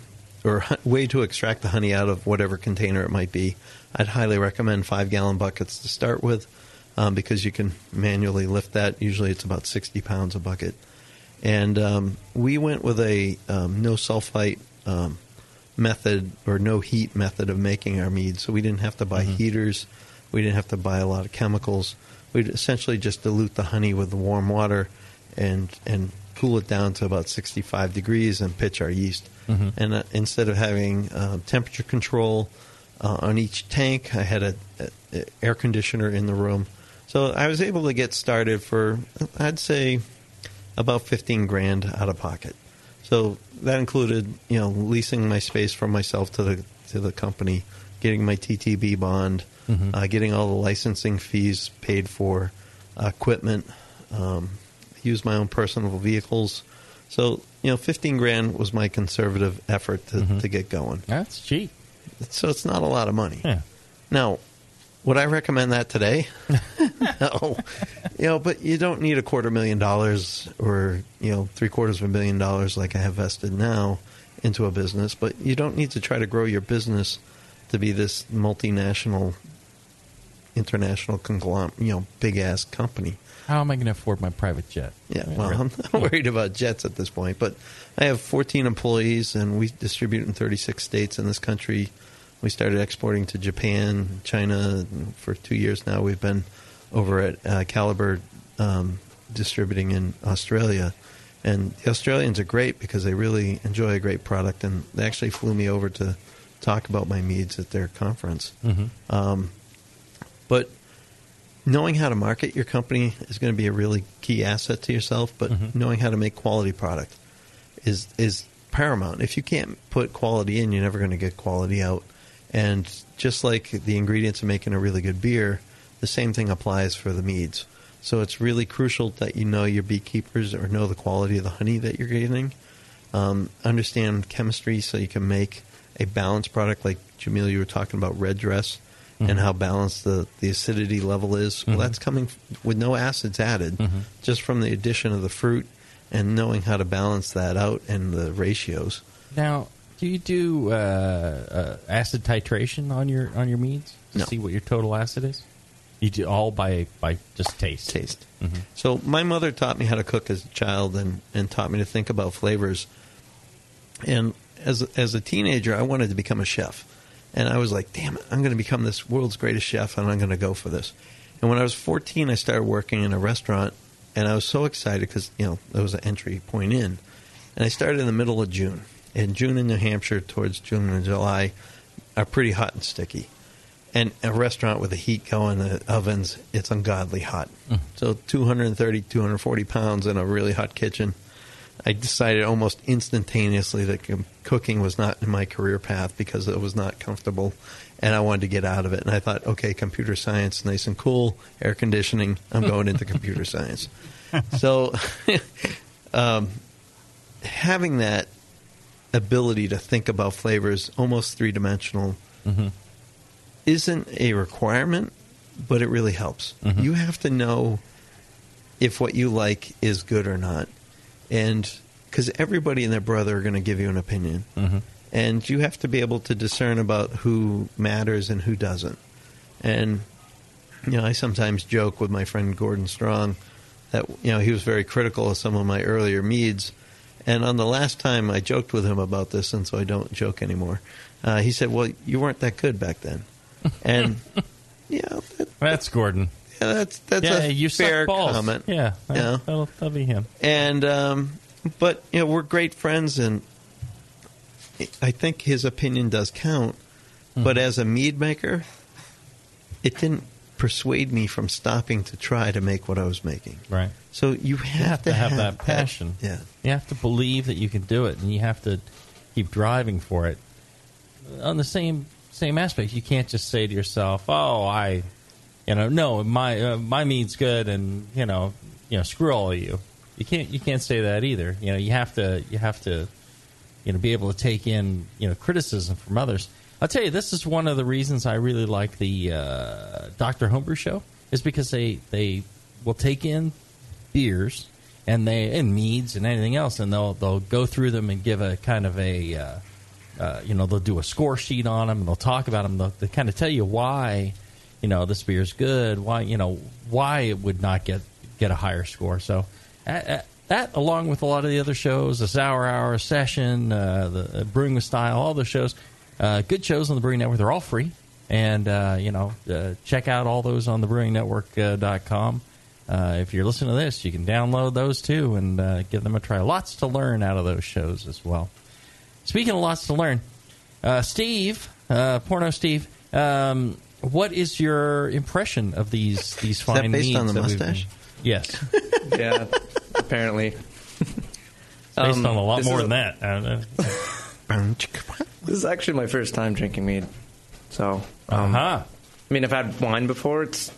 or way to extract the honey out of whatever container it might be. I'd highly recommend five gallon buckets to start with um, because you can manually lift that. Usually it's about 60 pounds a bucket. And um, we went with a um, no sulfite um, method or no heat method of making our mead. So we didn't have to buy heaters. We didn't have to buy a lot of chemicals. We'd essentially just dilute the honey with the warm water and and cool it down to about 65 degrees and pitch our yeast. Mhm. And uh, instead of having uh, temperature control uh, on each tank, I had a, a, a air conditioner in the room. So I was able to get started for I'd say about 15 grand out of pocket. So that included, you know, leasing my space from myself to the to the company, getting my TTB bond, Mhm. uh, getting all the licensing fees paid for, uh, equipment, um, use my own personal vehicles. So you know, 15 grand was my conservative effort to, Mhm. to get going. That's cheap. So it's not a lot of money. Yeah. Now, would I recommend that today? no. You know, but you don't need a quarter million dollars or, you know, three quarters of a million dollars like I have vested now into a business, but you don't need to try to grow your business to be this multinational, international conglomerate, you know, big ass company. How am I going to afford my private jet? Yeah, well, I'm not worried about jets at this point, but I have 14 employees and we distribute in 36 states in this country. We started exporting to Japan, China for two years now. We've been over at uh, Caliber um, distributing in Australia. And the Australians are great because they really enjoy a great product, and they actually flew me over to talk about my meads at their conference. Mhm. Um, but knowing how to market your company is going to be a really key asset to yourself. But Mhm. knowing how to make quality product is is paramount. If you can't put quality in, you're never going to get quality out. And just like the ingredients of making a really good beer, the same thing applies for the meads. So it's really crucial that you know your beekeepers or know the quality of the honey that you're getting. Um, understand chemistry so you can make a balanced product like Jamil, you were talking about red dress and Mhm. how balanced the, the acidity level is. Well, Mhm. that's coming f- with no acids added, Mhm. just from the addition of the fruit and knowing how to balance that out and the ratios. Now, do you do uh, uh, acid titration on your on your meads to No. see what your total acid is? You do all by by just taste. Taste. Mhm. So my mother taught me how to cook as a child and, and taught me to think about flavors. And as as a teenager, I wanted to become a chef. And I was like, damn it, I'm going to become this world's greatest chef and I'm going to go for this. And when I was 14, I started working in a restaurant and I was so excited because, you know, there was an entry point in. And I started in the middle of June. And June in New Hampshire towards June and July are pretty hot and sticky. and a restaurant with the heat going, the ovens, it's ungodly hot. So 230, 240 pounds in a really hot kitchen. I decided almost instantaneously that cooking was not in my career path because it was not comfortable and I wanted to get out of it. And I thought, okay, computer science, nice and cool, air conditioning, I'm going into computer science. So um, having that ability to think about flavors almost three dimensional Mm-hmm. isn't a requirement, but it really helps. Mhm. You have to know if what you like is good or not. And because everybody and their brother are going to give you an opinion. Mhm. And you have to be able to discern about who matters and who doesn't. And, you know, I sometimes joke with my friend Gordon Strong that, you know, he was very critical of some of my earlier meads. And on the last time I joked with him about this, and so I don't joke anymore, uh, he said, Well, you weren't that good back then. And, yeah, that, That's Gordon. yeah, that's that's yeah, a you suck fair balls. comment. Yeah, You know? that'll, that'll be him. And um, but you know we're great friends, and I think his opinion does count. Hmm. But as a mead maker, it didn't persuade me from stopping to try to make what I was making. Right. So you have, You have to have that that passion. Yeah. You have to believe that you can do it, and you have to keep driving for it. On the same same aspect, you can't just say to yourself, "Oh, I, you know, no, my uh, my mead's good, and you know, you know, screw all of you." You can't you can't say that either. You know, you have to you have to, you know, be able to take in you know criticism from others. I'll tell you, this is one of the reasons I really like the uh, Doctor Homebrew show is because they they will take in beers and they and meads and anything else, and they'll they'll go through them and give a kind of a uh, uh, you know they'll do a score sheet on them and they'll talk about them. They'll, they kind of tell you why you know this beer's good, why you know why it would not get get a higher score. So that along with a lot of the other shows, the Sour Hour session, uh, the uh, Brewing with Style, all the shows, uh, good shows on the Brewing Network. They're all free, and you know check out all those on the BrewingNetwork.com. Uh, Uh, if you're listening to this, you can download those too and uh, give them a try. Lots to learn out of those shows as well. Speaking of lots to learn, uh, Steve, uh, Porno Steve, um, what is your impression of these these Is fine that based on the that we've been- mustache? Yes, yeah, apparently. based Um, on a lot more is than a- that. I don't know. This is actually my first time drinking mead, so um, Uh-huh. I mean, I've had wine before. It's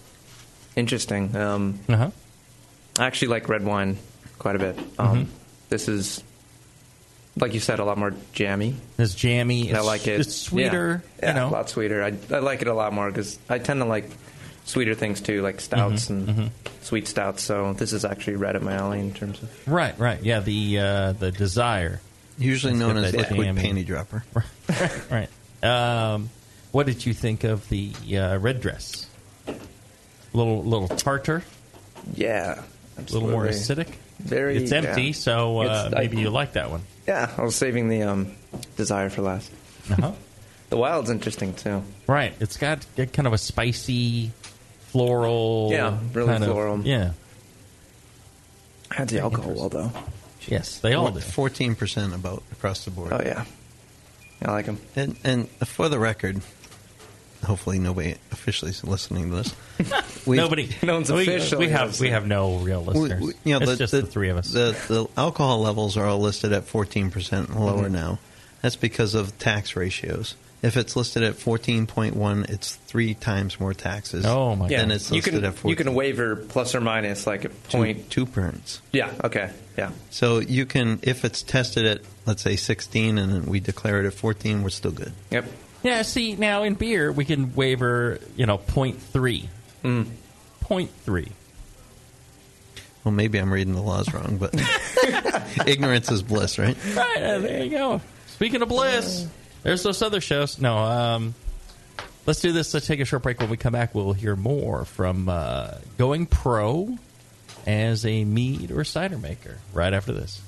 interesting. Um, Uh-huh. I actually like red wine quite a bit. Um, Mhm. This is, like you said, a lot more jammy. It's jammy. I It's- like it. it's sweeter, Yeah, you know. a lot sweeter. I, I like it a lot more because I tend to like sweeter things too, like stouts Mhm, and mhm. sweet stouts. So this is actually right up my alley in terms of. Right, right. Yeah, the uh, the desire. Usually It's known as that liquid jammy- panty dropper. right. Um, what did you think of the uh, red dress? Little little tartar. Yeah, A little more acidic. Very. It's empty, yeah. so uh, It's- I- maybe you like that one. Yeah, I was saving the um, desire for last. Uh-huh. the wild's interesting too. Right. It's got, got kind of a spicy, floral. Yeah, really kind of- floral. yeah. Had the alcohol well though. Yes, they all do. Fourteen percent about across the board. Oh yeah, I like them. And and for the record, hopefully nobody officially is listening to this. We- Nobody. No one's we, officially We have listening. we have no real listeners. we- you know, it's the, just the, the, three of us. The, the alcohol levels are all listed at fourteen percent and lower Mhm. now. That's because of tax ratios. If it's listed at fourteen point one, it's three times more taxes. Oh, my Yeah, Than it's you listed can at 14. you can waiver plus or minus like a point. two points. Yeah. Okay. Yeah. So you can, if it's tested at let's say sixteen, and then we declare it at fourteen, we're still good. Yep. Yeah. See, now in beer we can waiver, you know, point three. Mm. Point three. Well, maybe I'm reading the laws wrong, but ignorance is bliss, right? Right. uh, there you go. Speaking of bliss, there's those other shows. No. Um, let's do this. Let's take a short break. When we come back, we'll hear more from uh, going pro as a mead or cider maker. Right after this.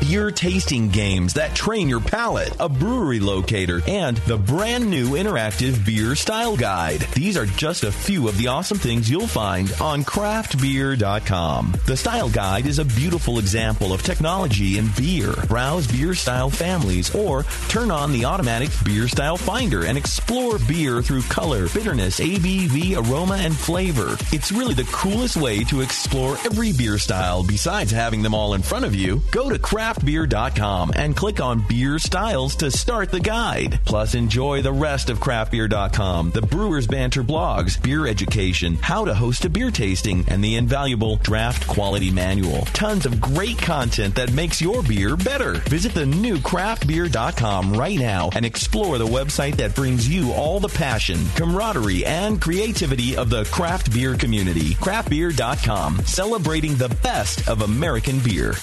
Beer tasting games that train your palate, a brewery locator, and the brand new interactive beer style guide. These are just a few of the awesome things you'll find on craftbeer.com. The style guide is a beautiful example of technology in beer. Browse beer style families or turn on the automatic beer style finder and explore beer through color, bitterness, ABV, aroma, and flavor. It's really the coolest way to explore every beer style besides having them all in front of you. Go to craftbeer.com and click on beer styles to start the guide. Plus, enjoy the rest of craftbeer.com, the Brewers Banter blogs, beer education, how to host a beer tasting, and the invaluable draft quality manual. Tons of great content that makes your beer better. Visit the new craftbeer.com right now and explore the website that brings you all the passion, camaraderie, and creativity of the craft beer community. Craftbeer.com, celebrating the best of American beer.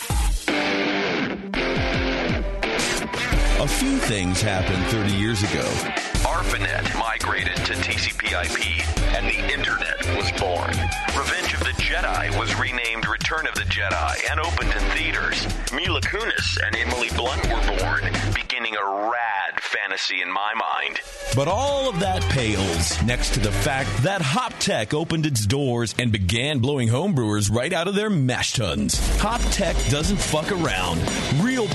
A few things happened 30 years ago. ARPANET migrated to TCP/IP, and the Internet was born. Revenge of the Jedi was renamed Return of the Jedi and opened in theaters. Mila Kunis and Emily Blunt were born, beginning a rad fantasy in my mind. But all of that pales next to the fact that HopTech opened its doors and began blowing homebrewers right out of their mash tuns. HopTech doesn't fuck around.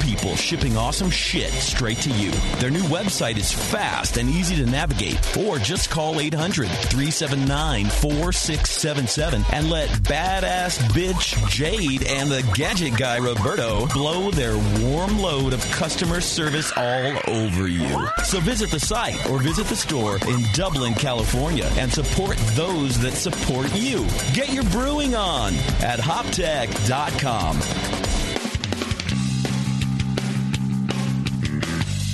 People shipping awesome shit straight to you. Their new website is fast and easy to navigate. Or just call 800 379 4677 and let badass bitch Jade and the gadget guy Roberto blow their warm load of customer service all over you. So visit the site or visit the store in Dublin, California and support those that support you. Get your brewing on at hoptech.com.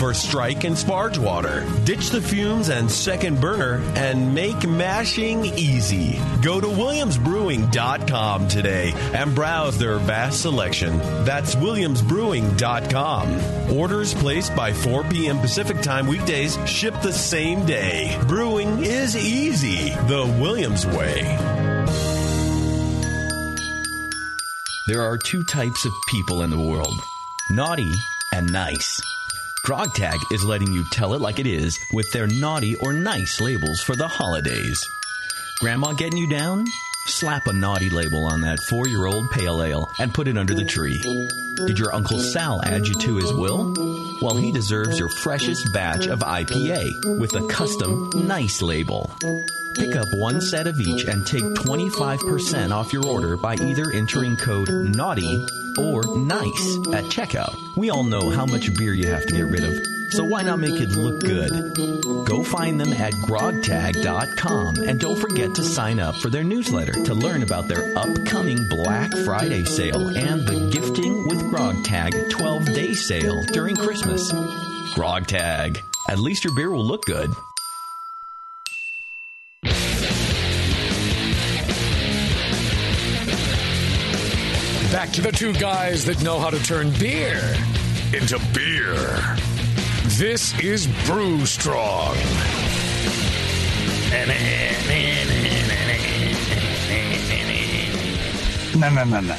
for strike and sparge water. Ditch the fumes and second burner and make mashing easy. Go to williamsbrewing.com today and browse their vast selection. That's williamsbrewing.com. Orders placed by 4 p.m. Pacific time weekdays ship the same day. Brewing is easy the Williams way. There are two types of people in the world naughty and nice. GrogTag is letting you tell it like it is with their naughty or nice labels for the holidays. Grandma getting you down? Slap a naughty label on that four year old pale ale and put it under the tree. Did your Uncle Sal add you to his will? Well, he deserves your freshest batch of IPA with a custom nice label. Pick up one set of each and take 25% off your order by either entering code NAUGHTY or NICE at checkout. We all know how much beer you have to get rid of, so why not make it look good? Go find them at grogtag.com and don't forget to sign up for their newsletter to learn about their upcoming Black Friday sale and the Gifting with GrogTag 12 day sale during Christmas. GrogTag. At least your beer will look good. Back to the two guys that know how to turn beer into beer. This is Brew Strong. No, no, no, no.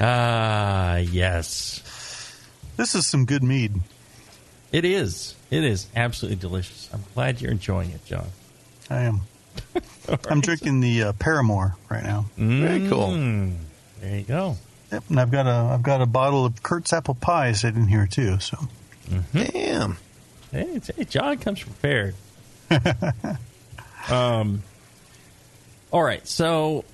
Ah, yes. This is some good mead. It is. It is absolutely delicious. I'm glad you're enjoying it, John. I am. I'm drinking the uh, Paramour right now. Very cool. Mm. There you go. Yep, and I've got a I've got a bottle of Kurt's apple pie sitting here too. So, damn. Hey, hey, John comes prepared. um. All right, so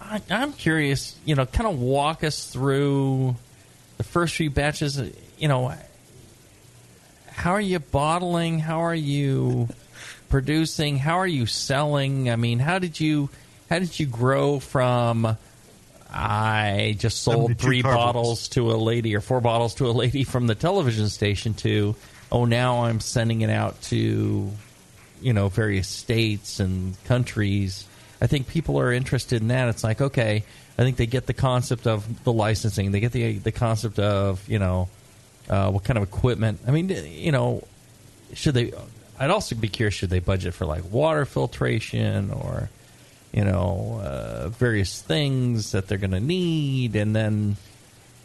I, I'm curious. You know, kind of walk us through the first few batches. You know, how are you bottling? How are you producing? How are you selling? I mean, how did you how did you grow from I just sold three cartons. bottles to a lady or four bottles to a lady from the television station to oh now I'm sending it out to you know various states and countries. I think people are interested in that. It's like okay, I think they get the concept of the licensing. They get the the concept of you know uh, what kind of equipment. I mean, you know, should they? I'd also be curious. Should they budget for like water filtration or you know uh, various things that they're going to need, and then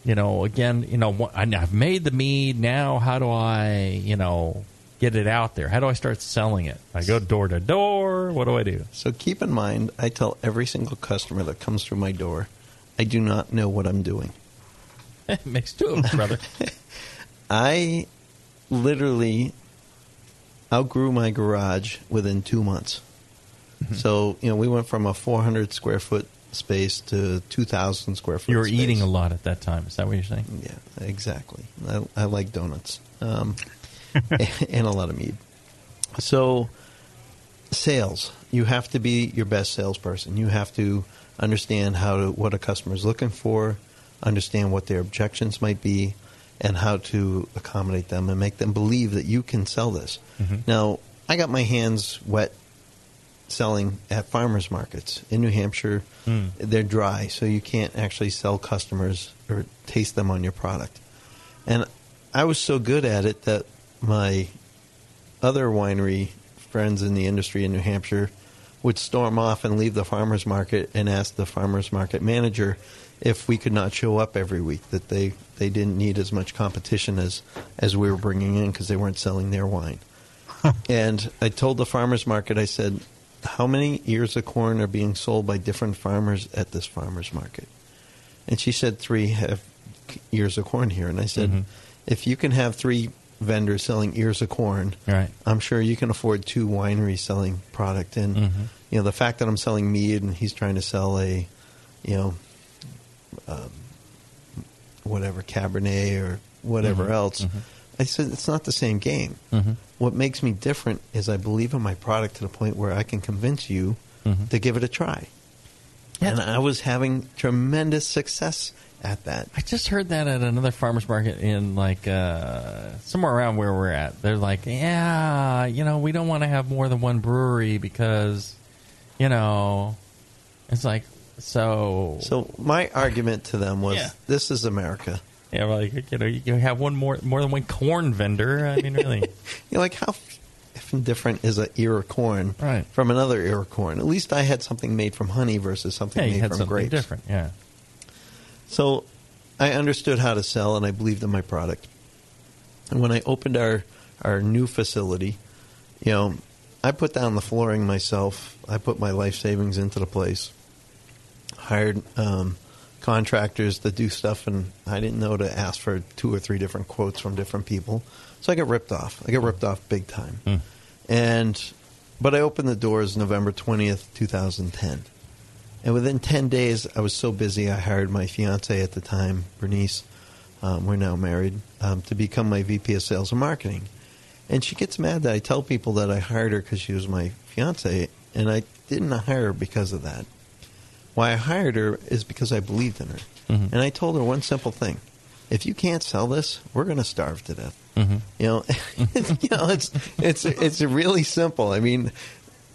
you know again, you know, I've made the mead. Now, how do I you know get it out there? How do I start selling it? I go door to door. What do I do? So keep in mind, I tell every single customer that comes through my door, I do not know what I'm doing. Makes two of us, brother. I literally outgrew my garage within two months. Mm-hmm. So you know, we went from a 400 square foot space to 2,000 square foot. You were space. eating a lot at that time. Is that what you're saying? Yeah, exactly. I, I like donuts um, and a lot of meat. So, sales. You have to be your best salesperson. You have to understand how to what a customer is looking for, understand what their objections might be, and how to accommodate them and make them believe that you can sell this. Mhm. Now, I got my hands wet selling at farmers markets in New Hampshire. Hmm. They're dry, so you can't actually sell customers or taste them on your product. And I was so good at it that my other winery friends in the industry in New Hampshire would storm off and leave the farmers market and ask the farmers market manager if we could not show up every week that they, they didn't need as much competition as as we were bringing in because they weren't selling their wine. and I told the farmers market I said how many ears of corn are being sold by different farmers at this farmers market? And she said three have ears of corn here. And I said, Mhm. if you can have three vendors selling ears of corn, Right. I'm sure you can afford two wineries selling product. And Mhm. you know the fact that I'm selling mead and he's trying to sell a, you know, um, whatever Cabernet or whatever Mhm. else. Mhm. I said it's not the same game. What makes me different is I believe in my product to the point where I can convince you Mhm. to give it a try. And I was having tremendous success at that. I just heard that at another farmers market in like uh, somewhere around where we're at. They're like, yeah, you know, we don't want to have more than one brewery because, you know, it's like so. So my argument to them was, Yeah. "This is America." Yeah, well, like you know, you can have one more more than one corn vendor. I mean, really. You're like, how effing different is an ear of corn Right. from another ear of corn? At least I had something made from honey versus something yeah, made from something grapes. different. Yeah. So I understood how to sell, and I believed in my product. And when I opened our our new facility, you know, I put down the flooring myself. I put my life savings into the place. Hired um, contractors to do stuff, and I didn't know to ask for two or three different quotes from different people. So I got ripped off. I got ripped off big time. Hmm. And but I opened the doors November twentieth, two thousand ten. And within 10 days, I was so busy, I hired my fiance at the time, Bernice, um, we're now married, um, to become my VP of Sales and Marketing. And she gets mad that I tell people that I hired her because she was my fiance, and I didn't hire her because of that. Why I hired her is because I believed in her. Mhm. And I told her one simple thing if you can't sell this, we're going to starve to death. Mhm. You know, you know, it's it's it's really simple. I mean,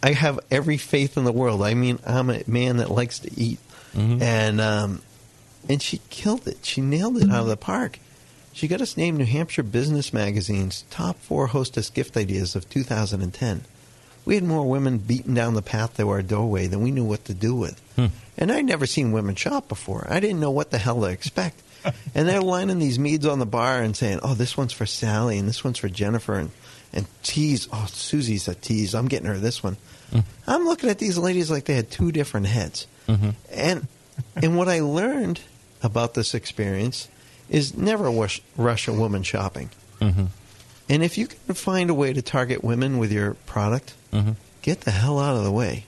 I have every faith in the world. I mean, I'm a man that likes to eat, Mhm. and um, and she killed it. She nailed it out of the park. She got us named New Hampshire Business Magazine's top four hostess gift ideas of 2010. We had more women beating down the path to our doorway than we knew what to do with. Hmm. And I'd never seen women shop before. I didn't know what the hell to expect. and they're lining these meads on the bar and saying, "Oh, this one's for Sally, and this one's for Jennifer, and and tease. Oh, Susie's a tease. I'm getting her this one." Hmm. I'm looking at these ladies like they had two different heads. Mm-hmm. And and what I learned about this experience is never rush, rush a woman shopping. Mm-hmm. And if you can find a way to target women with your product, Mm-hmm. get the hell out of the way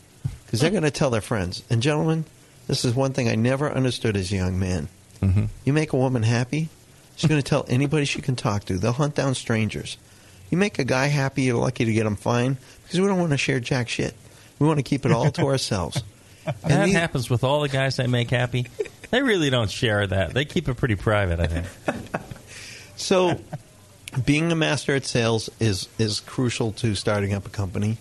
because they're going to tell their friends. And gentlemen, this is one thing I never understood as a young man. Mm-hmm. You make a woman happy, she's going to tell anybody she can talk to. They'll hunt down strangers. You make a guy happy, you're lucky to get him fine because we don't want to share jack shit. We want to keep it all to ourselves. That happens with all the guys they make happy. They really don't share that. They keep it pretty private, I think. So, being a master at sales is is crucial to starting up a company.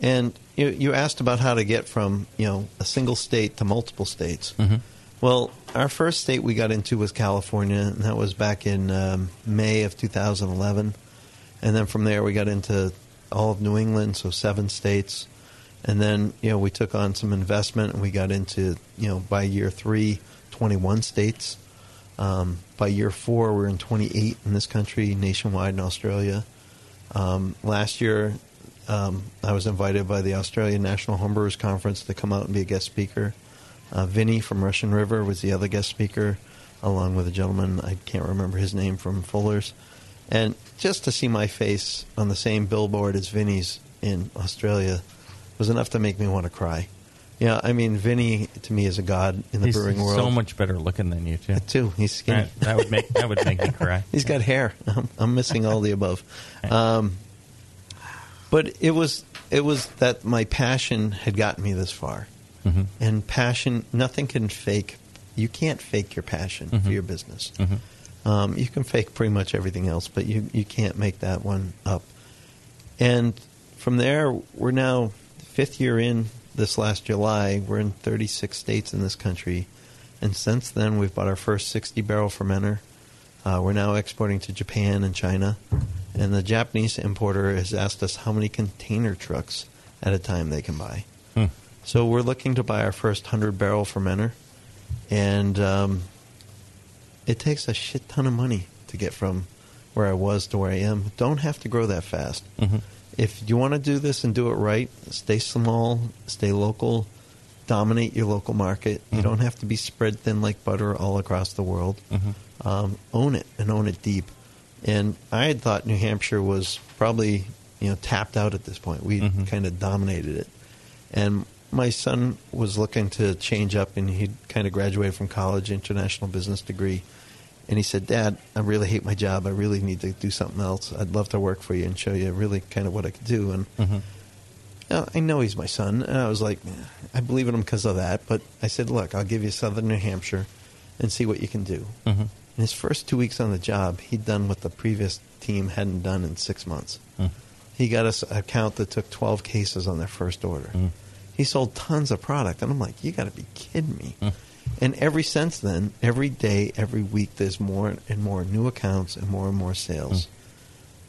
And you, you asked about how to get from you know a single state to multiple states. Well, our first state we got into was California, and that was back in um, May of 2011. And then from there, we got into all of New England, so seven states. And then you know we took on some investment, and we got into you know by year three, 21 states. Um, by year four, we're in 28 in this country, nationwide in Australia. Um, last year, um, I was invited by the Australian National Homebrewers Conference to come out and be a guest speaker. Uh, Vinnie from Russian River was the other guest speaker, along with a gentleman, I can't remember his name, from Fuller's. And just to see my face on the same billboard as Vinnie's in Australia was enough to make me want to cry. Yeah, I mean, Vinnie to me is a god in the He's brewing world. so much better looking than you, too. Too. He's skinny. Right, that would make that would make me cry. He's got hair. I'm, I'm missing all the above. Um, but it was it was that my passion had gotten me this far, Mhm. and passion nothing can fake. You can't fake your passion Mhm. for your business. Mhm. Um, you can fake pretty much everything else, but you you can't make that one up. And from there, we're now fifth year in. This last July, we're in 36 states in this country, and since then, we've bought our first 60 barrel fermenter. Uh, we're now exporting to Japan and China, and the Japanese importer has asked us how many container trucks at a time they can buy. Hmm. So we're looking to buy our first 100 barrel fermenter, and um, it takes a shit ton of money to get from where I was to where I am. Don't have to grow that fast. Mhm. If you want to do this and do it right, stay small, stay local, dominate your local market. You Mhm. don't have to be spread thin like butter all across the world. Mhm. Um, own it and own it deep. And I had thought New Hampshire was probably you know tapped out at this point. We Mhm. kind of dominated it. And my son was looking to change up, and he kind of graduated from college, international business degree. And he said, Dad, I really hate my job. I really need to do something else. I'd love to work for you and show you really kind of what I could do. And Mhm. uh, I know he's my son. And I was like, "Eh, I believe in him because of that. But I said, Look, I'll give you Southern New Hampshire and see what you can do. Mhm. In his first two weeks on the job, he'd done what the previous team hadn't done in six months. Mm. He got us an account that took 12 cases on their first order. Mm. He sold tons of product. And I'm like, you got to be kidding me. Mm. And every since then, every day, every week, there's more and more new accounts and more and more sales.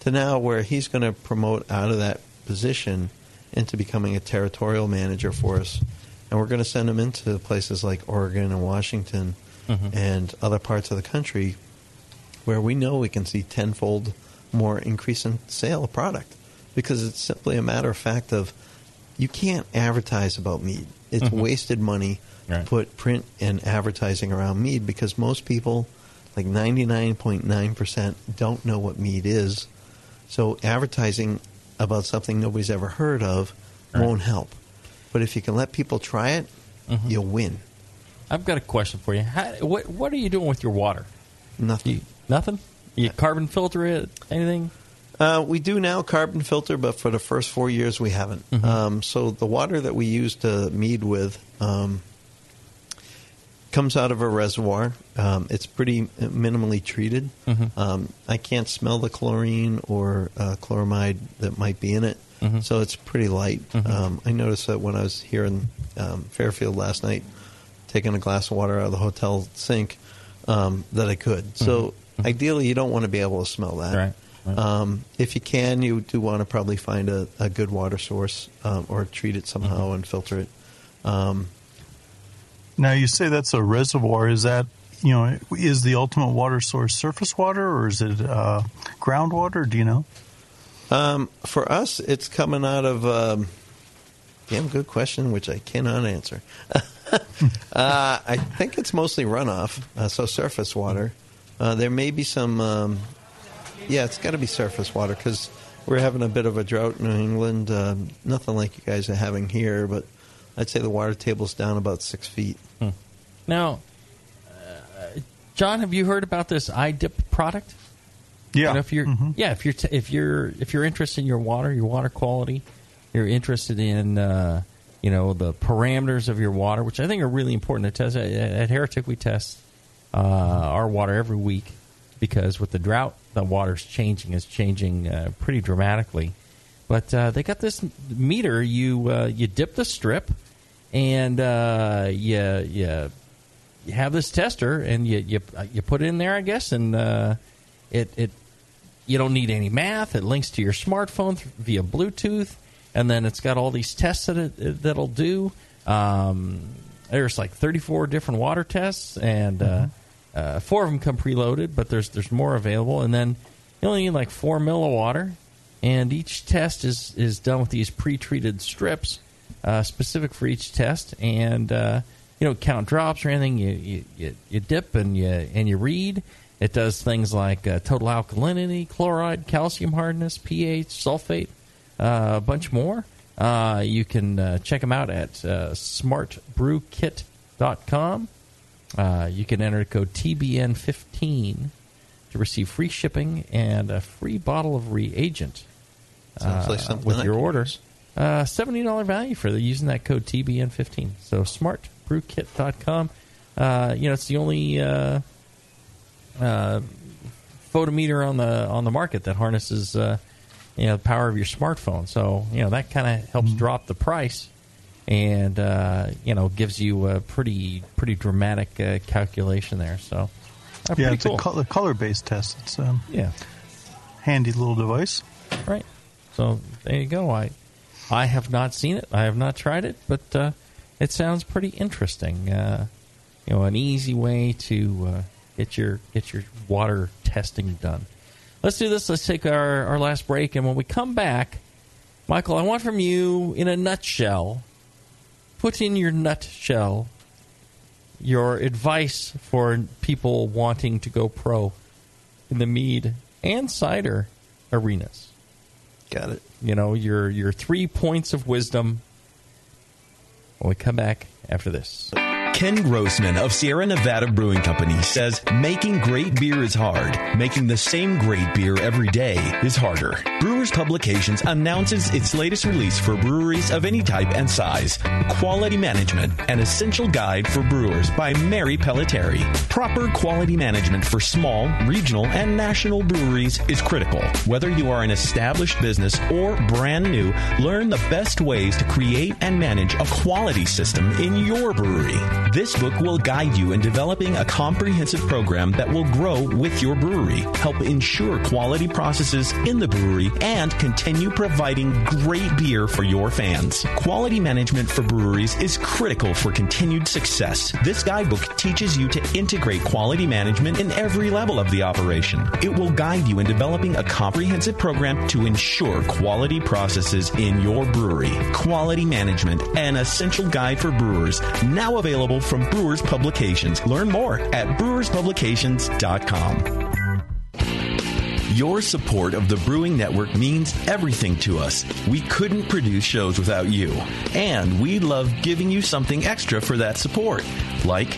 To now where he's going to promote out of that position into becoming a territorial manager for us. And we're going to send him into places like Oregon and Washington Mhm. and other parts of the country where we know we can see tenfold more increase in sale of product because it's simply a matter of fact of you can't advertise about meat. It's Mhm. wasted money Right. put print and advertising around mead because most people, like 99.9%, don't know what mead is. So advertising about something nobody's ever heard of Right. won't help. But if you can let people try it, Mhm. you'll win. I've got a question for you. How, what What are you doing with your water? Nothing. Nothing. You carbon filter it? Anything? Uh, we do now carbon filter, but for the first four years we haven't. Mhm. Um, so the water that we use to mead with um, comes out of a reservoir. Um, it's pretty minimally treated. Mhm. Um, I can't smell the chlorine or uh, chloramine that might be in it, Mhm. so it's pretty light. Mhm. Um, I noticed that when I was here in um, Fairfield last night, taking a glass of water out of the hotel sink um, that I could. So ideally, you don't want to be able to smell that. Right. Um, if you can, you do want to probably find a, a good water source um, or treat it somehow and filter it. Um, Now you say that's a reservoir. Is that you know is the ultimate water source surface water or is it uh, groundwater? Do you know? Um, for us, it's coming out of. Um, damn good question, which I cannot answer. uh, I think it's mostly runoff, uh, so surface water. Uh, there may be some. Um, yeah, it's got to be surface water because we're having a bit of a drought in New England. Um, nothing like you guys are having here, but I'd say the water table's down about six feet. Now, uh, John, have you heard about this iDip product? Yeah. You know, if you're yeah, if you're t- if you're if you're interested in your water, your water quality, you're interested in uh, you know the parameters of your water, which I think are really important to test. At, at Heretic, we test uh, our water every week because with the drought, the water's changing. is changing uh, pretty dramatically. But uh, they got this meter. You uh, you dip the strip, and uh, you you you have this tester, and you you you put it in there, I guess, and uh, it it you don't need any math. It links to your smartphone th- via Bluetooth, and then it's got all these tests that it, that'll do. Um, there's like 34 different water tests, and uh, uh, four of them come preloaded, but there's there's more available. And then you only need like four mil of water, and each test is is done with these pre-treated strips, uh, specific for each test, and uh, you don't count drops or anything. You, you you dip and you and you read. It does things like uh, total alkalinity, chloride, calcium hardness, pH, sulfate, uh, a bunch more. Uh, you can uh, check them out at uh, smartbrewkit.com. Uh, you can enter code TBN15 to receive free shipping and a free bottle of reagent Sounds like something with your orders. order. Uh, $70 value for the, using that code TBN15. So smartbrewkit.com. Uh, you know, it's the only uh, uh, photometer on the on the market that harnesses uh, you know the power of your smartphone. So you know that kind of helps drop the price, and uh, you know gives you a pretty pretty dramatic uh, calculation there. So yeah, it's cool. a color, color-based test. It's um, yeah, handy little device. Right. So there you go. I I have not seen it. I have not tried it, but uh, it sounds pretty interesting. Uh, you know, an easy way to uh, get your get your water testing done. Let's do this. Let's take our, our last break, and when we come back, Michael, I want from you in a nutshell. Put in your nutshell your advice for people wanting to go pro in the mead and cider arenas. Got it. You know, your your three points of wisdom when we come back after this. Ken Grossman of Sierra Nevada Brewing Company says making great beer is hard. Making the same great beer every day is harder. Brewers Publications announces its latest release for breweries of any type and size. Quality Management, an essential guide for brewers by Mary Pellettieri. Proper quality management for small, regional, and national breweries is critical. Whether you are an established business or brand new, learn the best ways to create and manage a quality system in your brewery. This book will guide you in developing a comprehensive program that will grow with your brewery, help ensure quality processes in the brewery, and continue providing great beer for your fans. Quality management for breweries is critical for continued success. This guidebook teaches you to integrate quality management in every level of the operation. It will guide you in developing a comprehensive program to ensure quality processes in your brewery. Quality Management, an essential guide for brewers, now available from Brewers Publications. Learn more at brewerspublications.com. Your support of the Brewing Network means everything to us. We couldn't produce shows without you. And we love giving you something extra for that support, like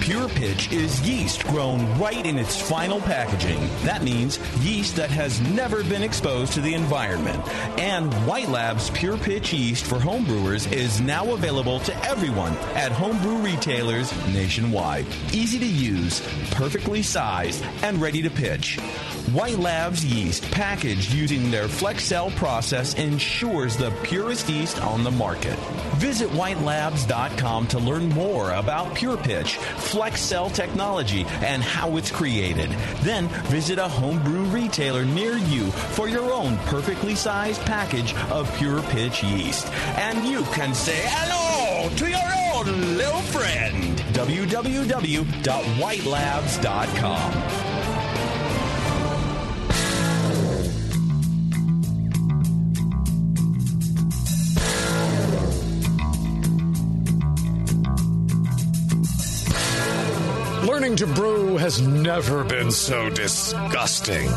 Pure Pitch is yeast grown right in its final packaging. That means yeast that has never been exposed to the environment. And White Labs Pure Pitch yeast for homebrewers is now available to everyone at homebrew retailers nationwide. Easy to use, perfectly sized, and ready to pitch. White Labs yeast packaged using their Flex Cell process ensures the purest yeast on the market. Visit whitelabs.com to learn more about Pure Pitch, Flex Cell technology, and how it's created. Then visit a homebrew retailer near you for your own perfectly sized package of Pure Pitch yeast. And you can say hello to your own little friend. www.whitelabs.com. To brew has never been so disgusting.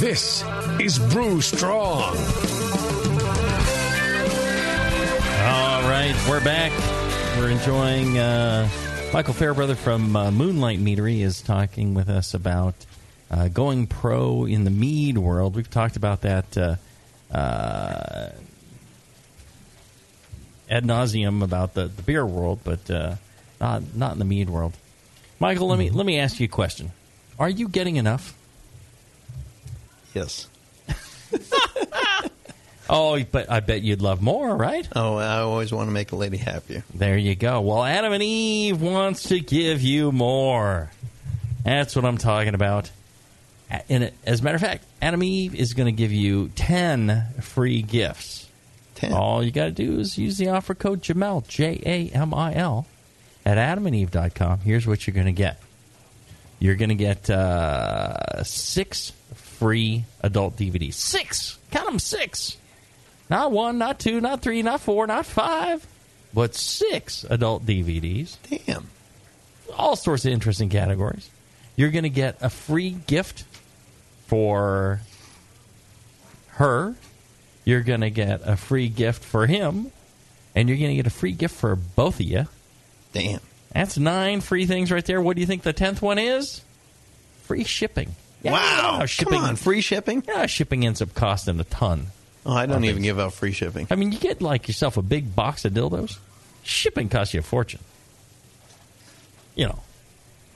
This is Brew Strong. All right, we're back. We're enjoying. Uh, Michael Fairbrother from uh, Moonlight Meadery is talking with us about uh, going pro in the mead world. We've talked about that uh, uh, ad nauseum about the, the beer world, but uh, not not in the mead world. Michael, let me let me ask you a question: Are you getting enough? Yes. Oh, but I bet you'd love more, right? Oh, I always want to make a lady happier. There you go. Well, Adam and Eve wants to give you more. That's what I'm talking about. And as a matter of fact, Adam and Eve is going to give you 10 free gifts. 10. All you got to do is use the offer code Jamil, J A M I L, at adamandeve.com. Here's what you're going to get you're going to get uh, six free adult DVDs. Six! Count them six! Not one, not two, not three, not four, not five, but six adult DVDs. Damn. All sorts of interesting categories. You're going to get a free gift for her. You're going to get a free gift for him. And you're going to get a free gift for both of you. Damn. That's nine free things right there. What do you think the tenth one is? Free shipping. Yeah, Wow. shipping. Come on, free shipping? Yeah, shipping ends up costing a ton. Oh, I don't even things. give out free shipping. I mean, you get like yourself a big box of dildos. Shipping costs you a fortune. You know,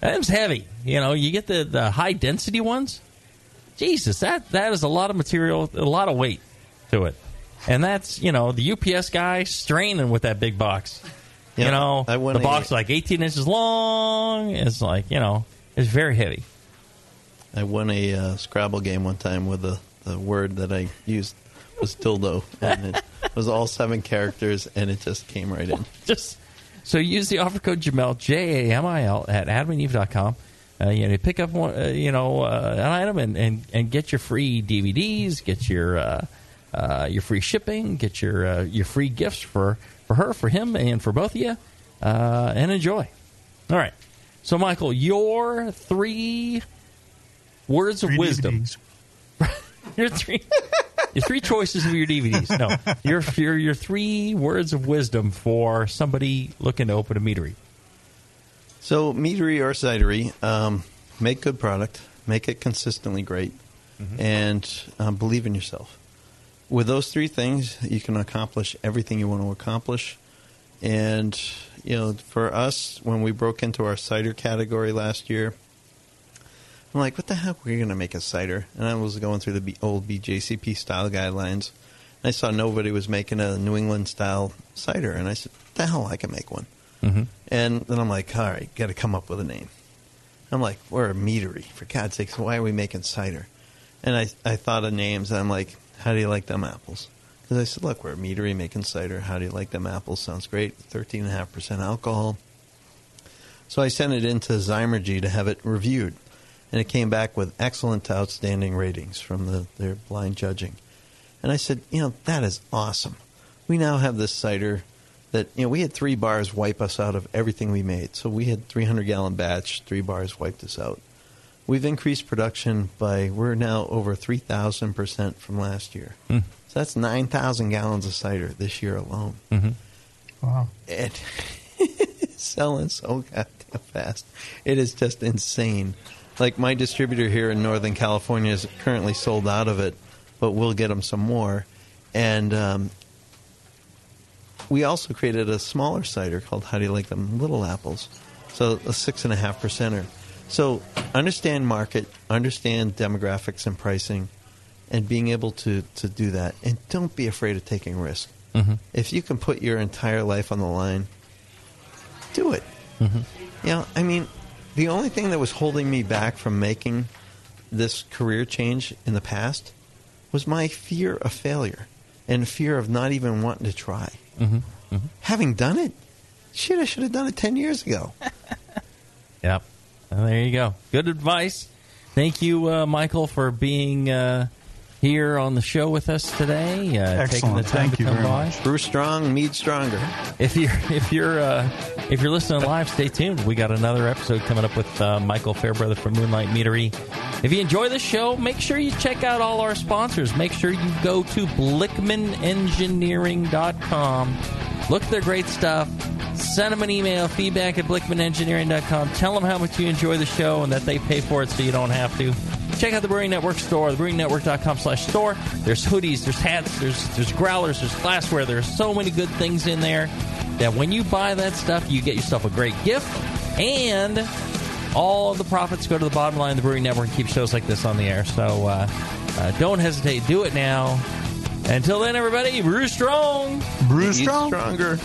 that's heavy. You know, you get the, the high density ones. Jesus, that that is a lot of material, a lot of weight to it, and that's you know the UPS guy straining with that big box. You know, the box is like 18 inches long. It's like you know, it's very heavy. I won a uh, Scrabble game one time with the, the word that I used was dildo. And it was all seven characters, and it just came right in. just so use the offer code Jamil J A M I L at adamandeve.com. Uh, you know, pick up one, uh, you know, uh, an item and, and, and get your free DVDs, get your uh, uh, your free shipping, get your uh, your free gifts for, for her, for him, and for both of you, uh, and enjoy. All right. So, Michael, your three words of Three wisdom. your three your three choices of your DVDs. No, your your your three words of wisdom for somebody looking to open a meadery. So, meadery or cidery, um, make good product, make it consistently great, and um, believe in yourself. With those three things, you can accomplish everything you want to accomplish. And, you know, for us, when we broke into our cider category last year, I'm like, what the heck? We're going to make a cider. And I was going through the old BJCP style guidelines. And I saw nobody was making a New England style cider. And I said, the hell, I can make one. Mhm. And then I'm like, all right, got to come up with a name. I'm like, we're a meadery. For God's sakes, why are we making cider? And I, I thought of names, and I'm like, how do you like them apples? Because I said, look, we're a meadery making cider. How do you like them apples? Sounds great. 13.5% alcohol. So I sent it into Zymurgy to have it reviewed. And it came back with excellent to outstanding ratings from the, their blind judging. And I said, you know, that is awesome. We now have this cider that, you know, we had three bars wipe us out of everything we made. So we had 300 gallon batch, three bars wiped us out. We've increased production by, we're now over 3,000% from last year. Hmm. So that's 9,000 gallons of cider this year alone. Mm-hmm. Wow. And it's selling so goddamn fast. It is just insane. Like my distributor here in Northern California is currently sold out of it, but we'll get them some more. And um, we also created a smaller cider called How Do You Like Them Little Apples? So a six and a half percenter. So understand market, understand demographics and pricing, and being able to, to do that. And don't be afraid of taking risk. Mhm. If you can put your entire life on the line, do it. Mhm. You know, I mean, the only thing that was holding me back from making this career change in the past was my fear of failure and fear of not even wanting to try. Mhm. Mhm. Having done it, shit, I should have done it 10 years ago. Yep. Well, there you go. Good advice. Thank you, uh, Michael, for being uh, here on the show with us today. Uh, Taking the Excellent. time Thank to you come very by. much. Brew strong, mead stronger. If you're if you're uh, if you're listening live, stay tuned. We got another episode coming up with uh, Michael Fairbrother from Moonlight Meadery. If you enjoy the show, make sure you check out all our sponsors. Make sure you go to BlickmanEngineering.com. Look at their great stuff. Send them an email, feedback at BlickmanEngineering.com. Tell them how much you enjoy the show and that they pay for it so you don't have to. Check out the Brewing Network store, thebrewingnetwork.com slash store. There's hoodies, there's hats, there's there's growlers, there's glassware. There's so many good things in there that when you buy that stuff, you get yourself a great gift and all of the profits go to the bottom line of the Brewing Network and keep shows like this on the air. So uh, uh, don't hesitate. Do it now. Until then, everybody, brew strong. Brew Mead stronger.